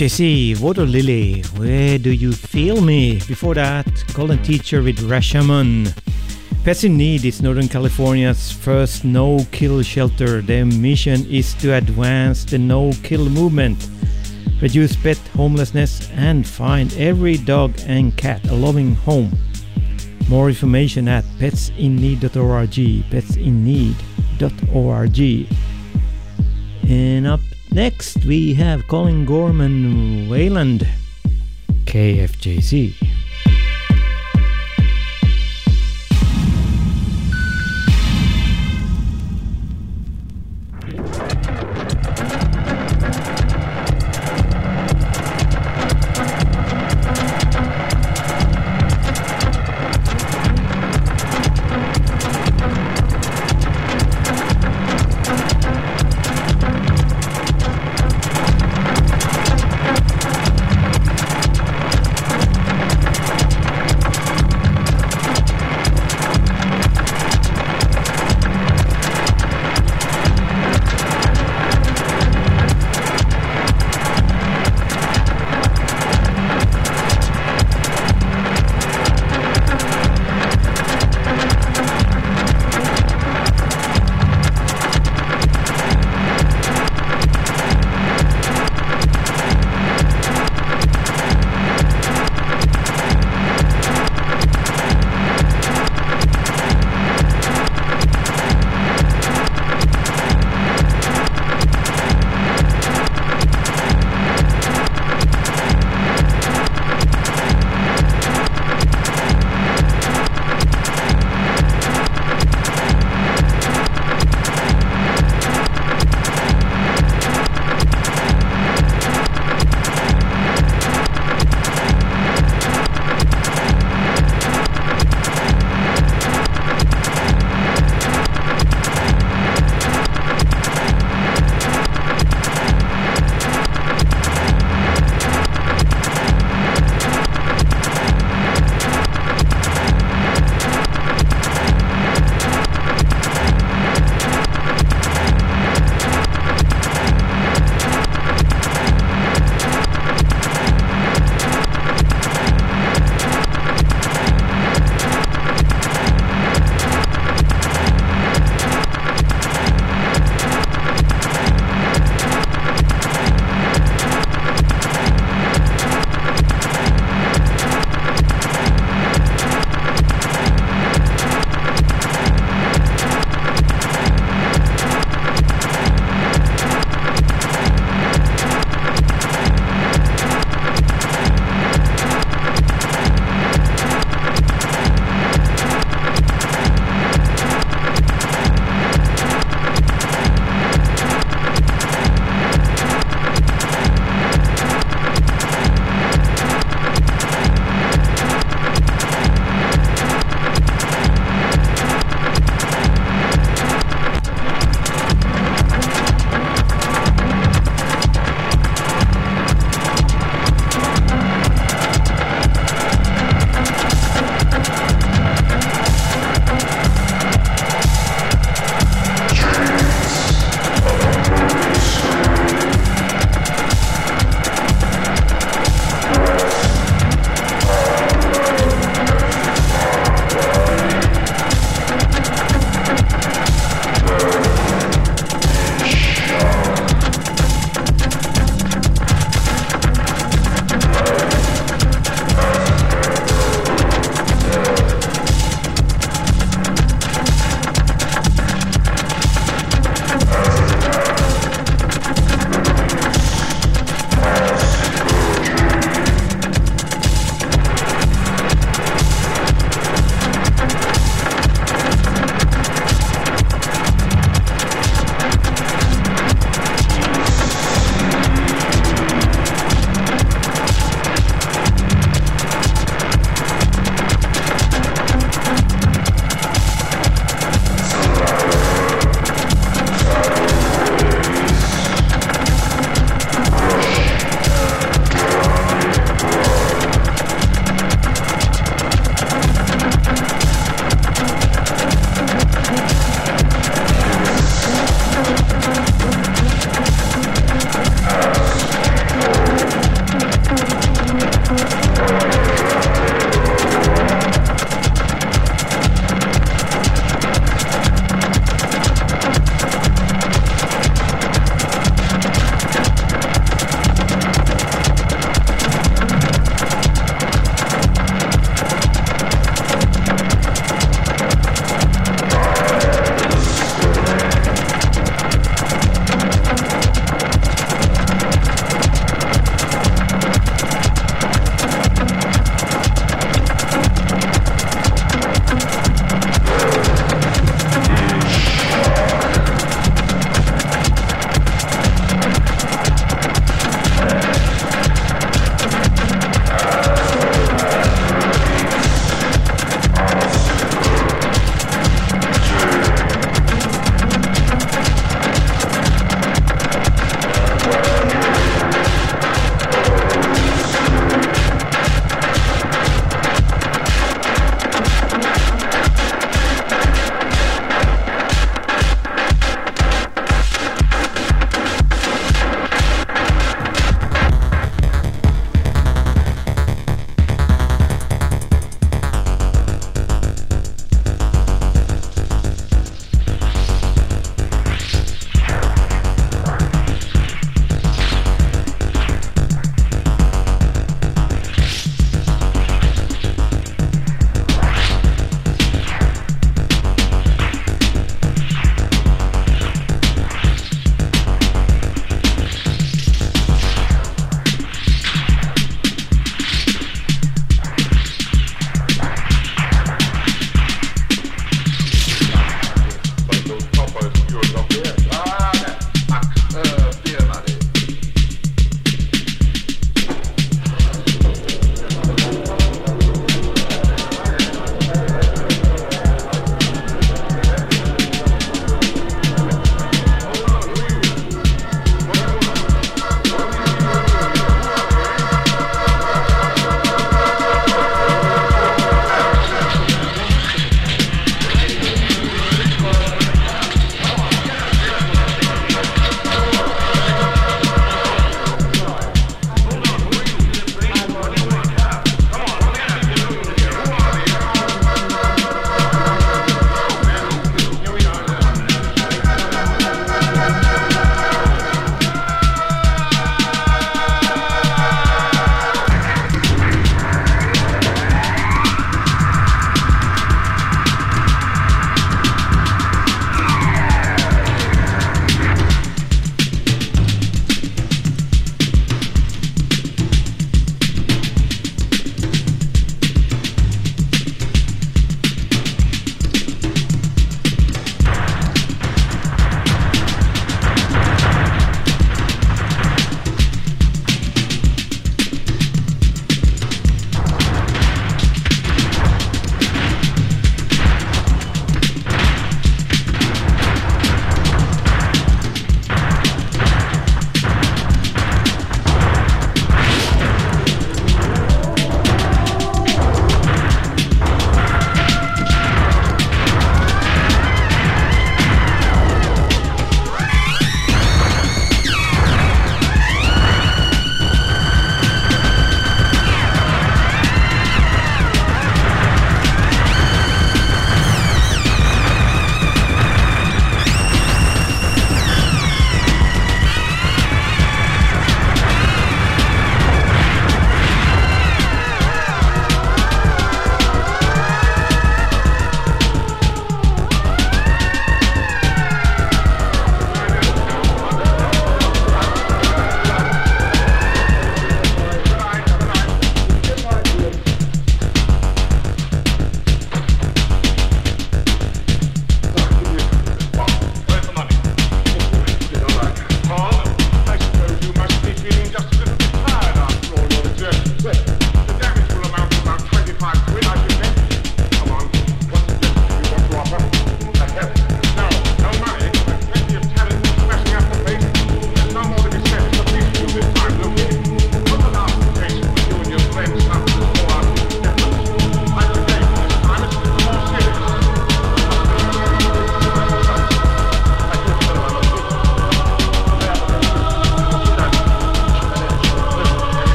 KFJC, Water Lily, Where Do You Feel Me? Before that, Golden Teacher with Rashomon. Pets in Need is Northern California's first no kill shelter. Their mission is to advance the no kill movement, reduce pet homelessness, and find every dog and cat a loving home. More information at petsinneed.org, petsinneed.org. And up next, we have Colin Gorman Wayland, KFJC.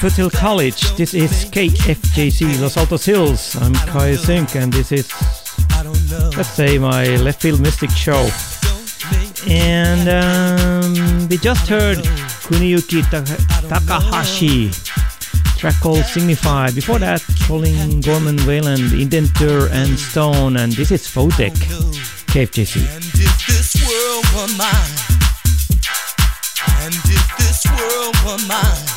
Foothill College. This is KFJC Los Altos Hills. I'm Kai Sink, and this is, let's say, my Left Field Mystic show. And um, we just heard Kuniyuki Takahashi, track called Signify. Before that, Colin Gorman Wayland, Indenture and Stone, and this is Photek, KFJC. And if this world were mine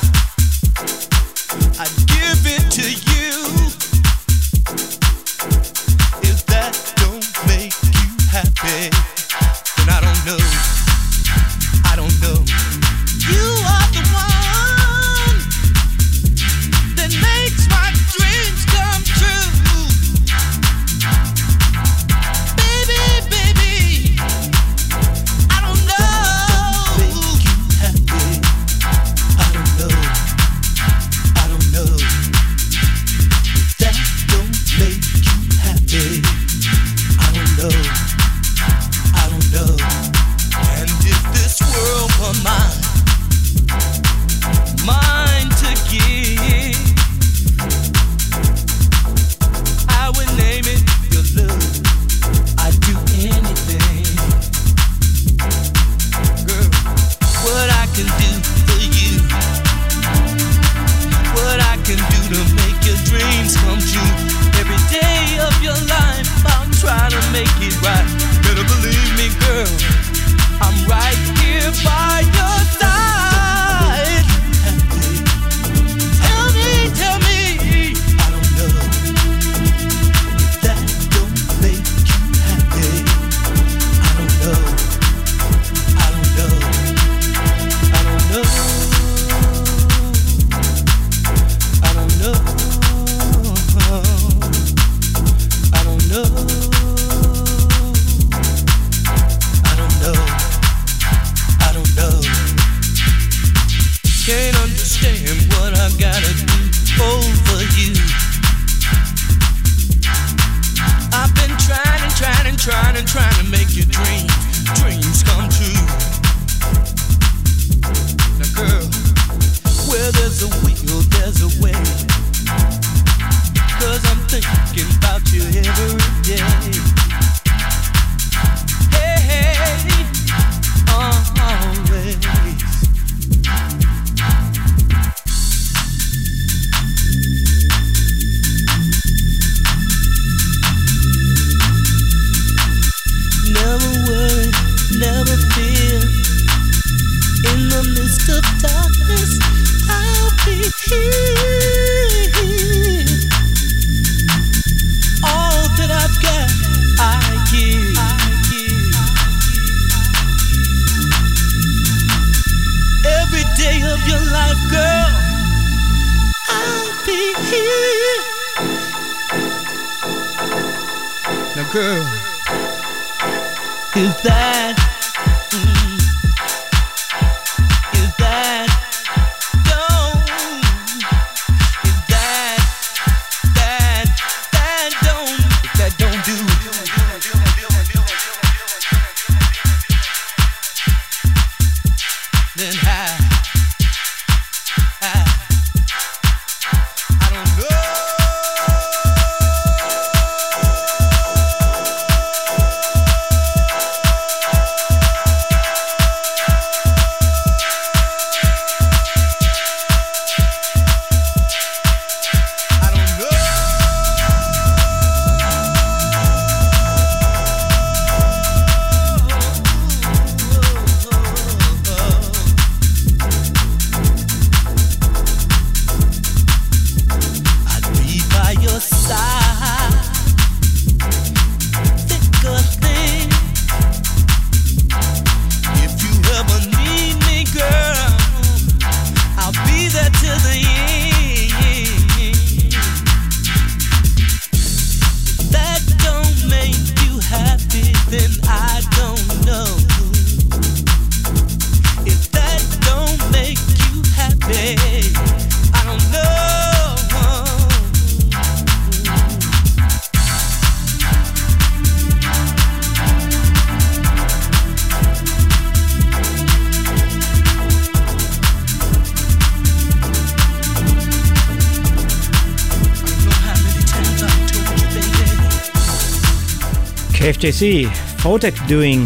KFJC, Photek doing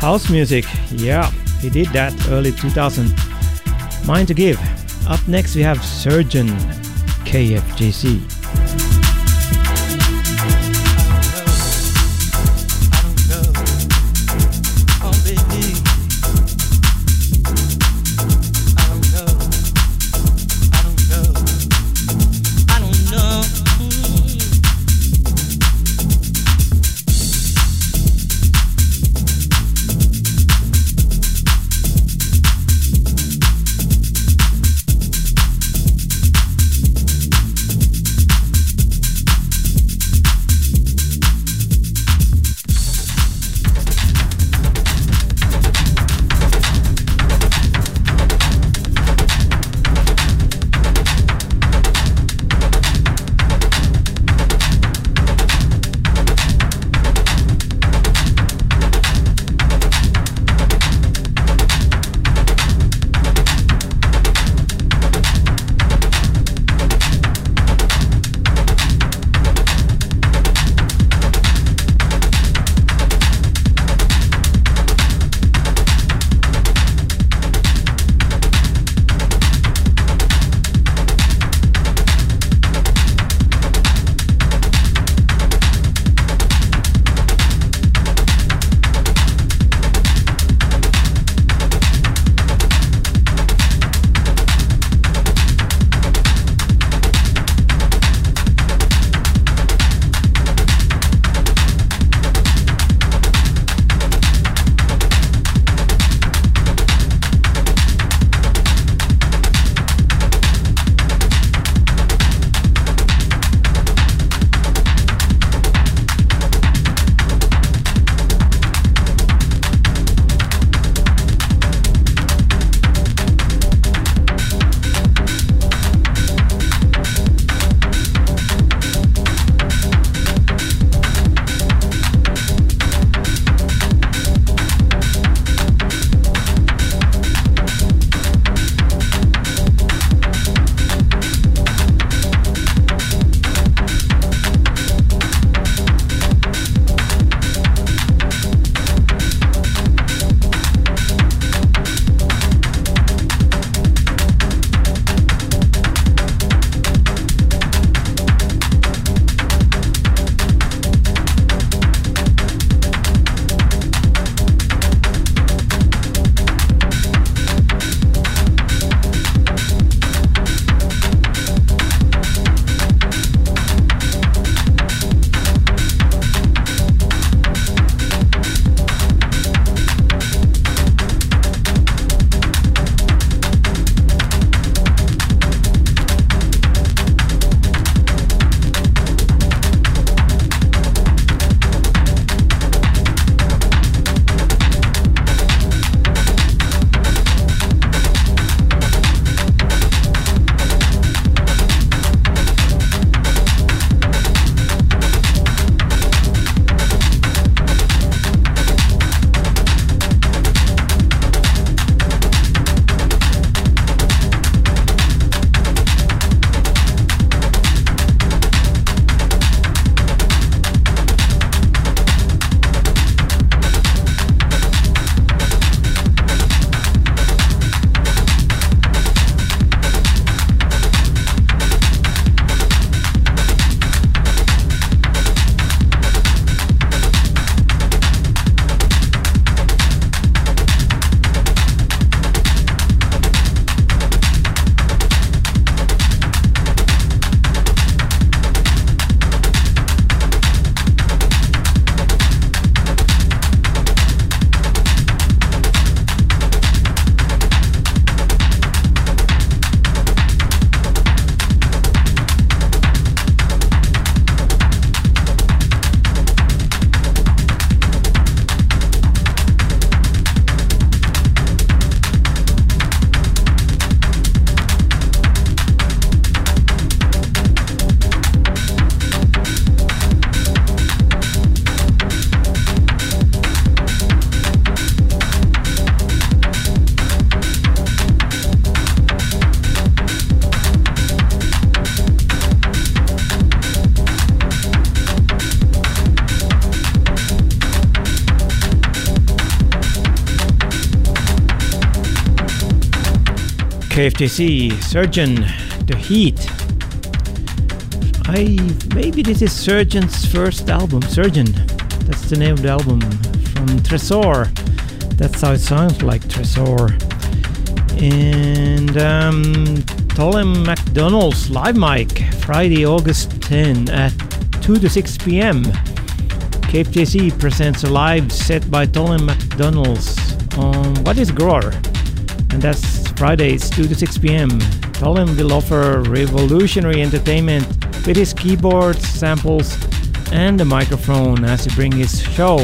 house music. Yeah, he did that early 2000. Mind to give. Up next we have Surgeon, KFJC. KFJC, Surgeon, The Heat. I maybe this is Surgeon's first album, Surgeon. That's the name of the album from Tresor. That's how it sounds like Tresor. And um, Thollem McDonas live mic, Friday, August 10 at 2 to 6 p.m. KFJC presents a live set by Thollem McDonas on What is Gror? Fridays, 2 to 6 p.m. Thollem will offer revolutionary entertainment with his keyboards, samples, and a microphone as he brings his show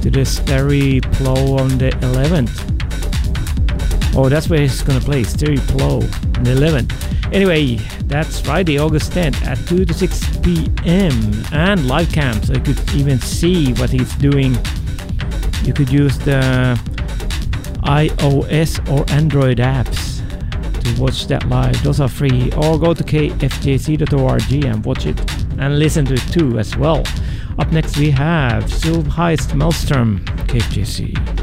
to the Starry Plow on the 11th. Oh, that's where he's gonna play, Starry Plow on the 11th. Anyway, that's Friday, August 10th at 2 to 6 p.m. and live cam, so you could even see what he's doing. You could use the iOS or Android apps to watch that live. Those are free. Or go to kfjc.org and watch it and listen to it too as well. Up next we have Solveig Maelstrom, KFJC.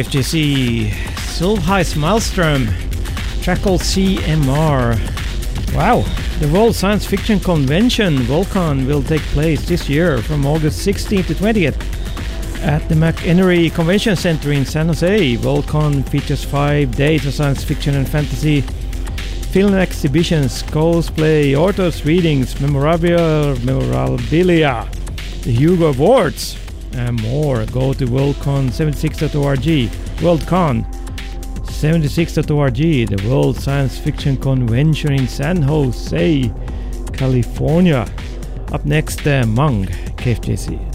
KFJC Solveig Maelstrom, track called CMR. Wow, the World Science Fiction Convention Worldcon will take place this year from August 16th to 20th at the McEnery Convention Center in San Jose. Worldcon features five days of science fiction and fantasy film exhibitions, cosplay, authors readings, memorabilia, memorabilia, the Hugo Awards, and more. Go to worldcon76.org. Worldcon76.org, the World Science Fiction Convention in San Jose, California. Up next, uh, Mung, KFJC.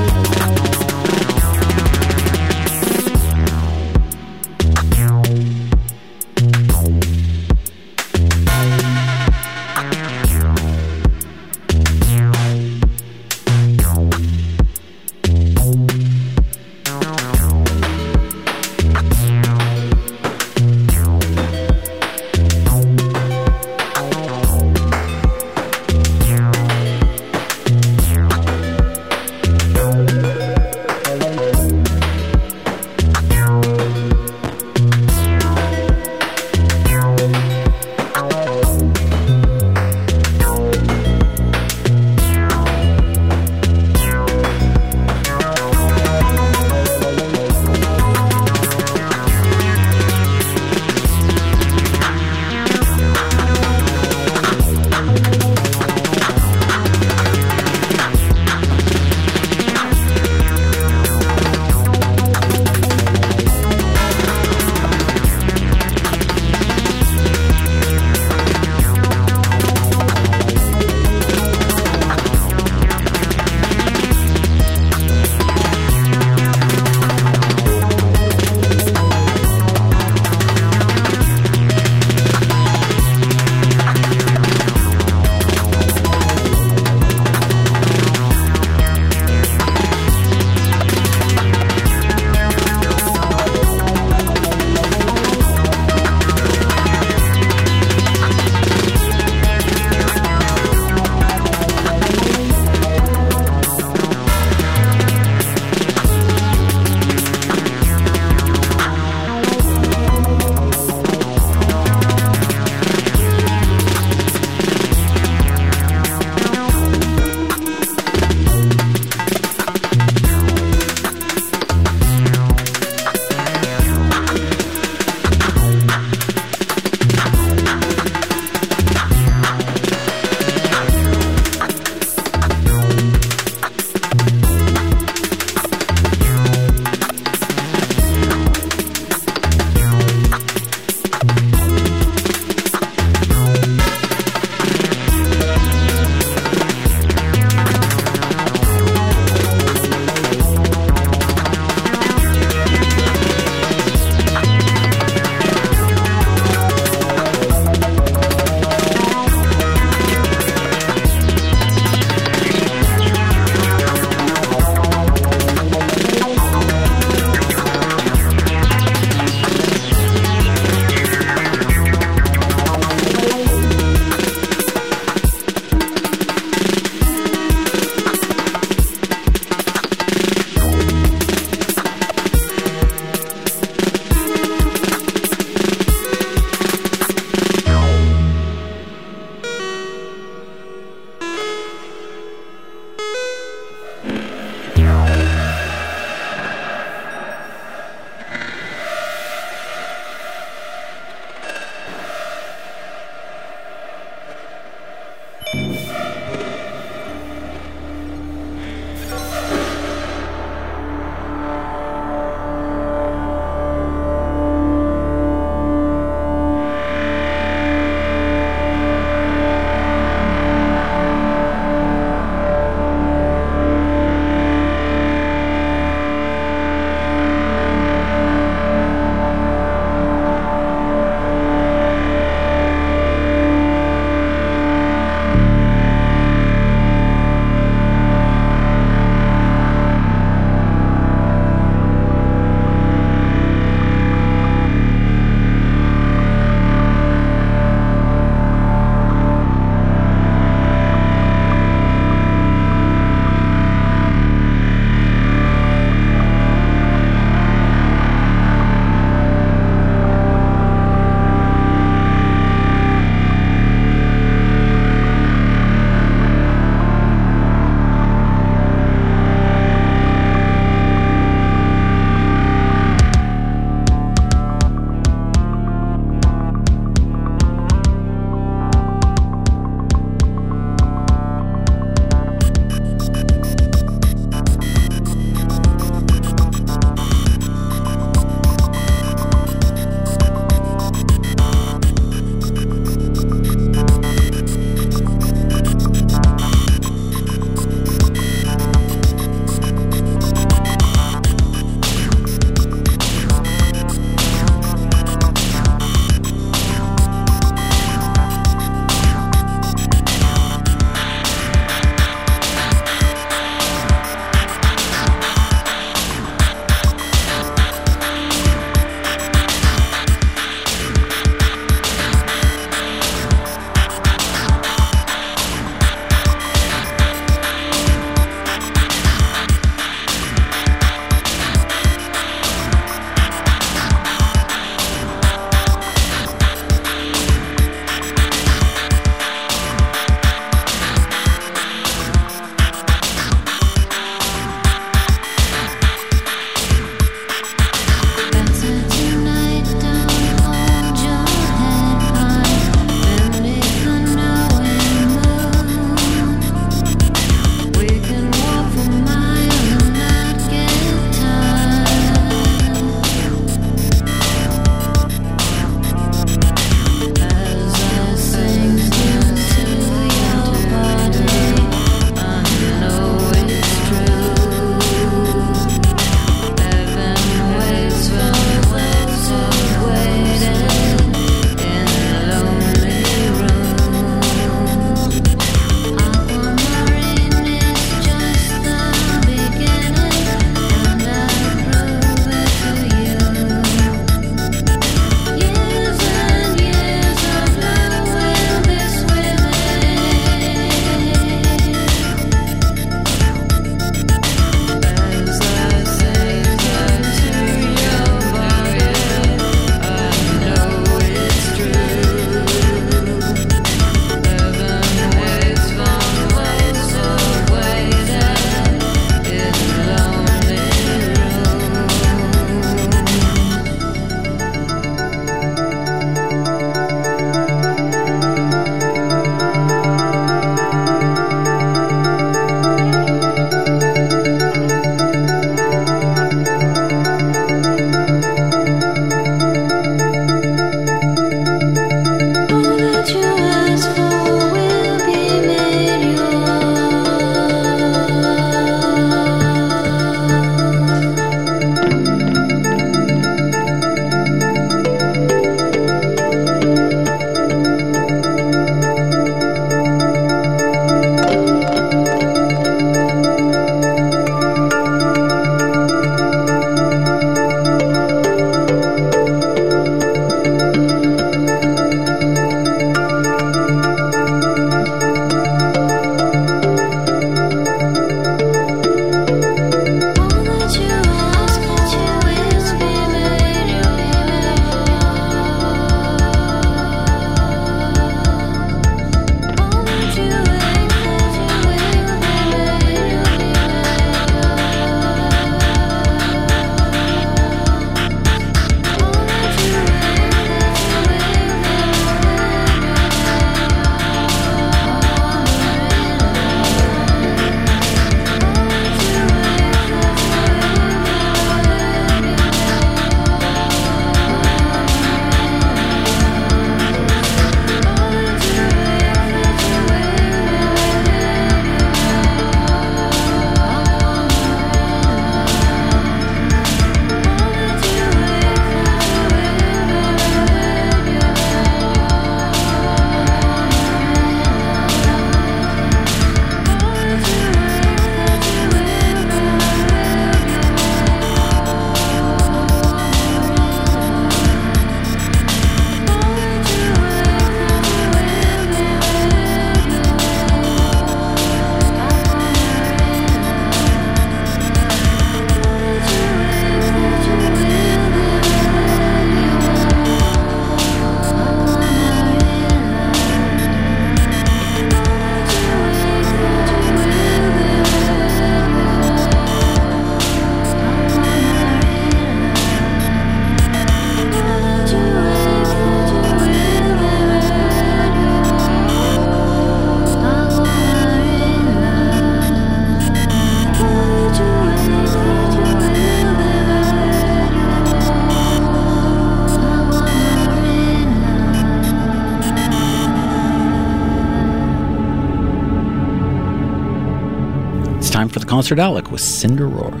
Time for the concert outlook with Cinderora.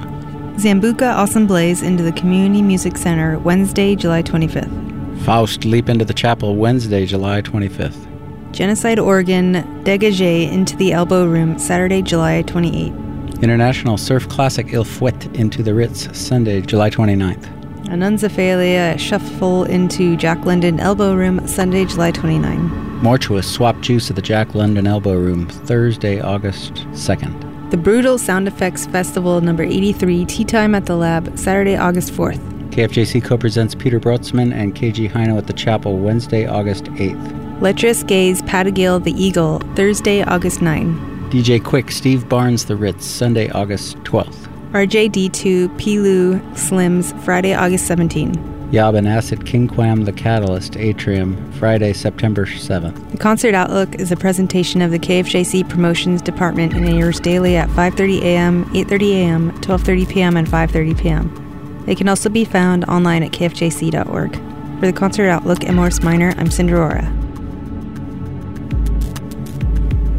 Zambuca Assemblies into the Community Music Center Wednesday, July 25th. Faust Leap into the Chapel Wednesday, July 25th. Genocide Organ Dégagé into the Elbow Room Saturday, July 28th. International Surf Classic Il Fouet into the Ritz Sunday, July 29th. Anenzephalia Shuffle into Jack London Elbow Room Sunday, July 29. Mortuous Swap Juice at the Jack London Elbow Room Thursday, August 2nd. The Brutal Sound Effects Festival number 83 Tea Time at the Lab Saturday, August 4th. KFJC co presents Peter Brötzmann and Keiji Haino at the Chapel Wednesday, August 8th. Letrous Gaze Patagill the Eagle Thursday, August 9. DJ Quik Steve Barnes The Ritz Sunday, August 12th. RJD2 Pilu Slims Friday, August 17. Yab and Acid King Quam The Catalyst Atrium Friday, September 7th. Concert Outlook is a presentation of the KFJC Promotions Department and airs daily at 5:30 a.m., 8:30 a.m., 12:30 p.m., and 5:30 p.m. They can also be found online at kfjc.org. For the Concert Outlook and Morris Minor, I'm Cinderora.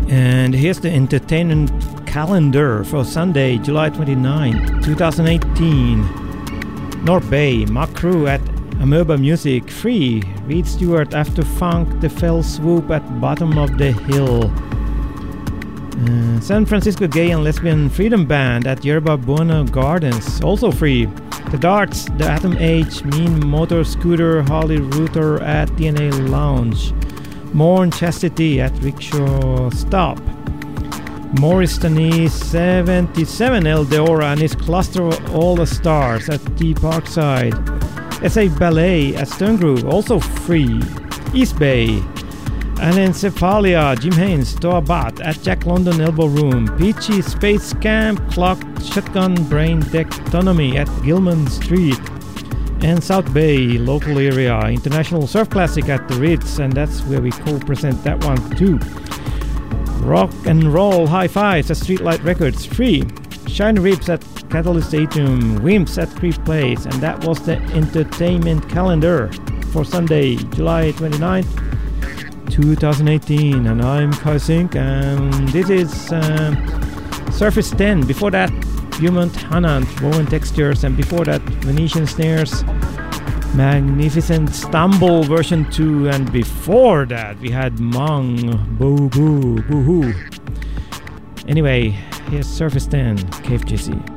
And here's the entertainment calendar for Sunday, July 29, 2018. North Bay, Makru at Amoeba Music, free. Reed Stewart after Funk, The Fell Swoop at Bottom of the Hill. Uh, San Francisco Gay and Lesbian Freedom Band at Yerba Buena Gardens, also free. The Darts, The Atom Age, Mean Motor Scooter, Holly Ruther at DNA Lounge. Morn Chastity at Rickshaw Stop. Morris Tani 77 El Deora and his cluster of all the stars at the Parkside. SA Ballet at Stone Grove, also free. East Bay. and Anenzephalia, Jim Haynes, Doabat at Jack London Elbow Room. Peachy Space Camp, Clock, Shotgun Brain Dectonomy at Gilman Street. And South Bay, local area, International Surf Classic at the Ritz, and that's where we co present that one too. Rock and Roll High Fives at Streetlight Records, free. Shine Ribs at Catalyst Atrium, Wimps at Creep Place, and that was the entertainment calendar for Sunday, July 29th, 2018. And I'm Kai Sink, and this is um, Surface 10. Before that, Human Hanant, Woven Textures, and before that, Venetian Snares. Magnificent Stumble version 2, and before that we had Mong Boo Boo Boo Hoo. Anyway, here's Surface 10, KFJC.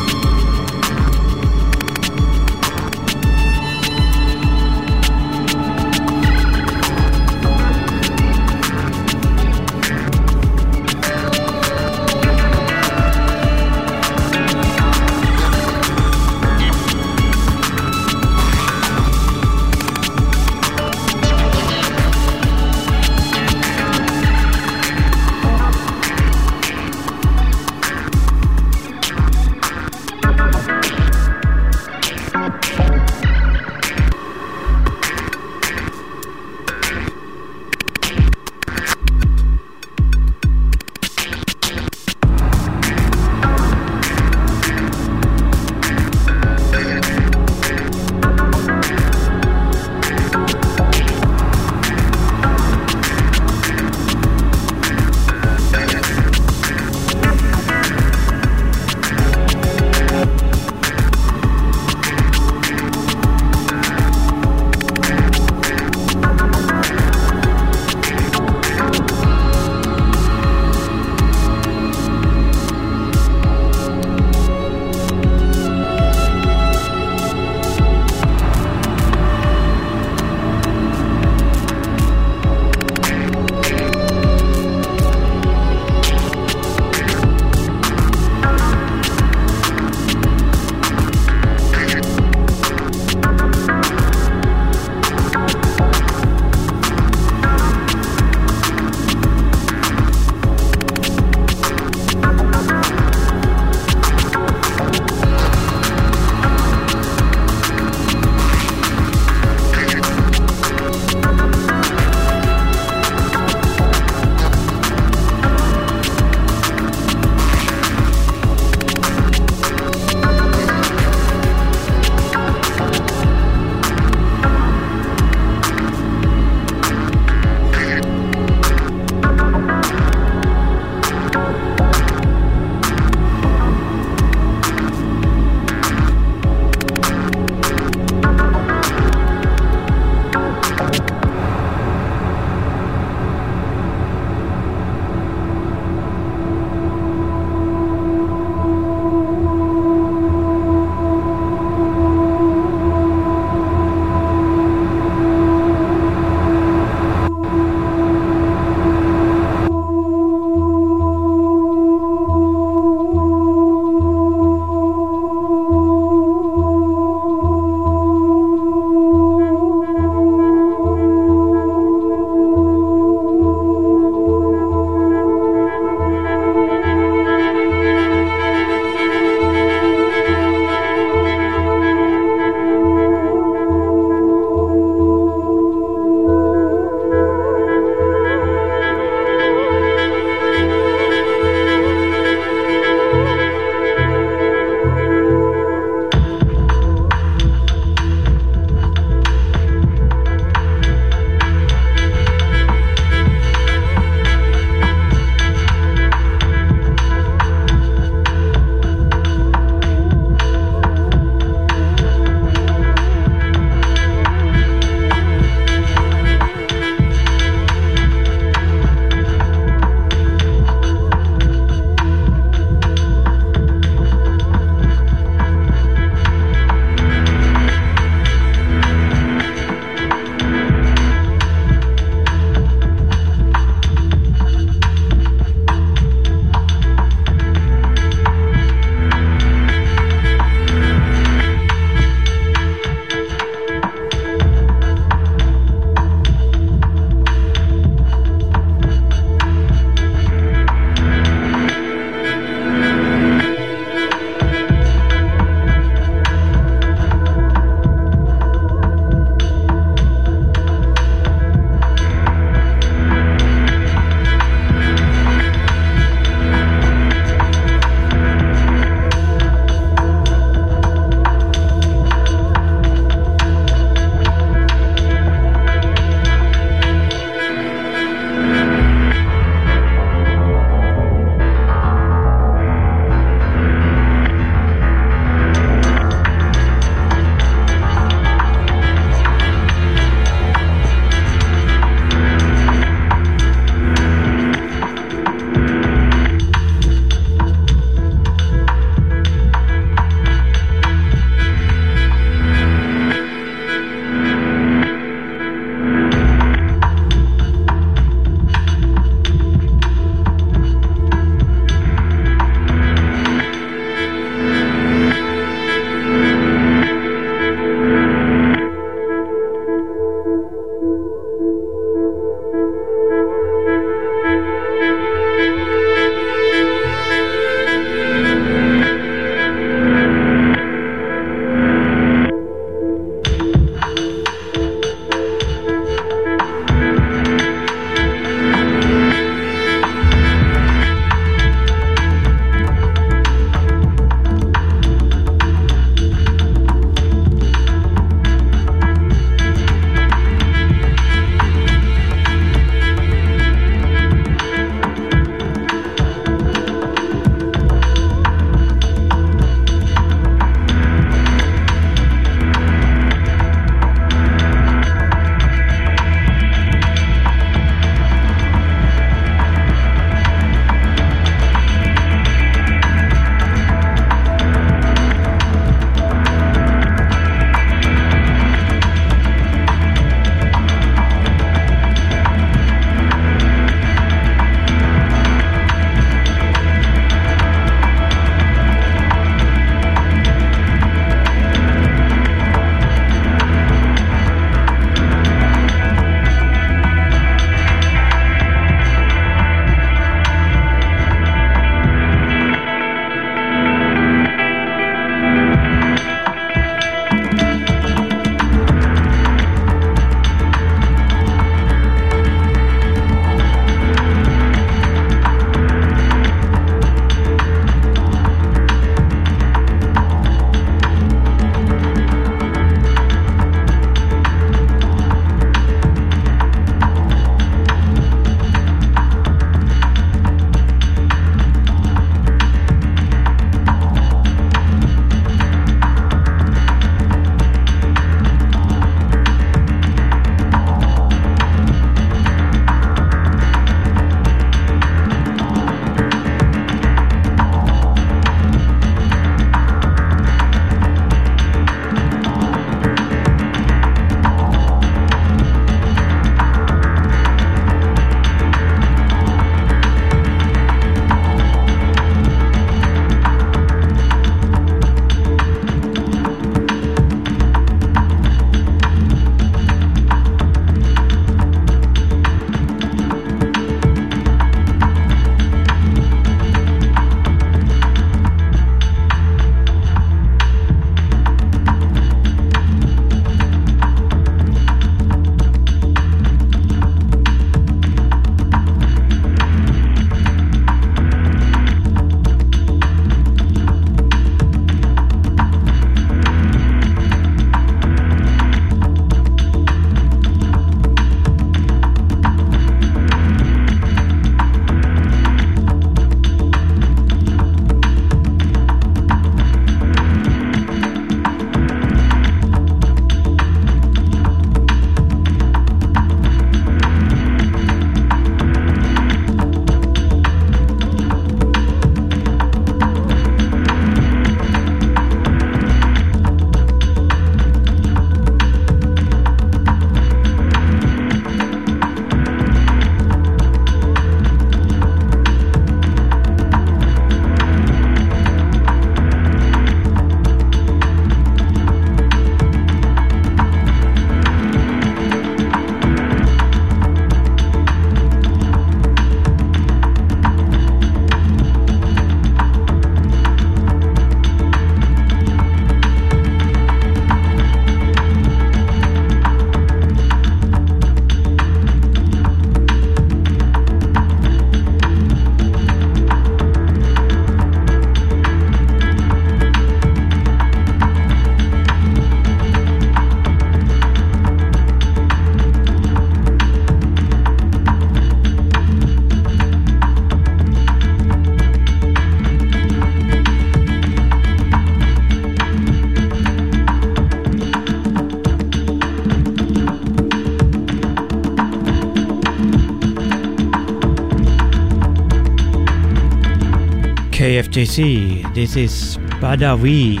KFJC. This is Badawi,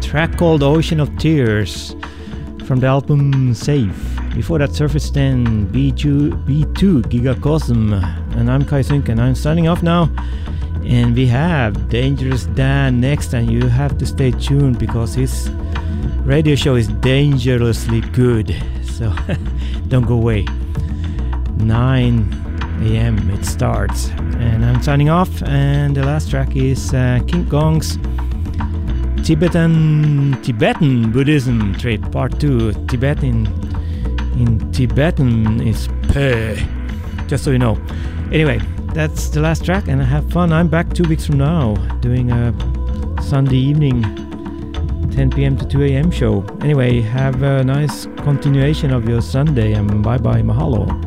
track called Ocean of Tears from the album Safe. Before that, Surface 10, B2, B2 Gigacosm. And I'm Kai Sink, and I'm signing off now. And we have Dangerous Dan next, and you have to stay tuned because his radio show is dangerously good. So don't go away. 9 a.m. it starts. And I'm signing off, and the last track is uh, King Kong's Tibetan Tibetan Buddhism trip part 2. Tibetan in Tibetan is pe, just so you know. Anyway, that's the last track, and have fun. I'm back two weeks from now doing a Sunday evening 10 p.m. to 2 a.m. show. Anyway, have a nice continuation of your Sunday, and bye bye, mahalo.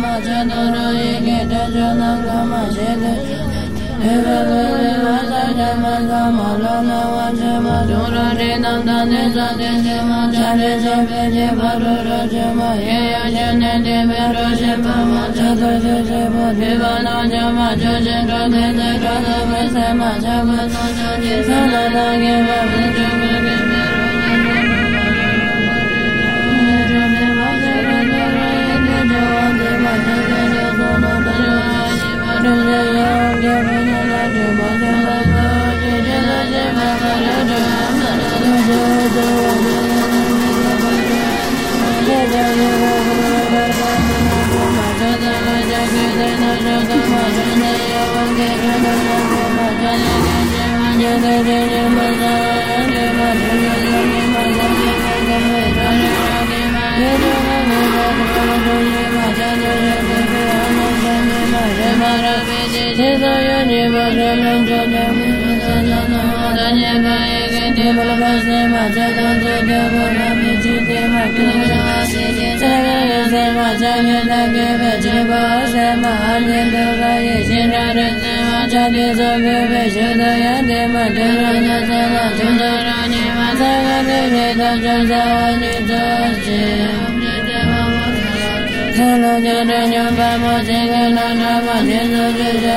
जनर Sarati Sarvipi Shudayati Matirati Sala Sudarani Vasagati Rita Chasavani Sarchi Sala Jara Nyamba Mosinga Nana Mosinga Jara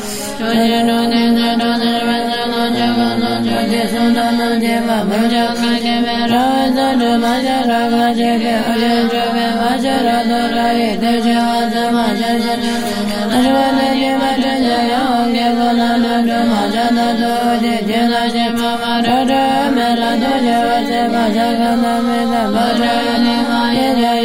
Yeah, yeah.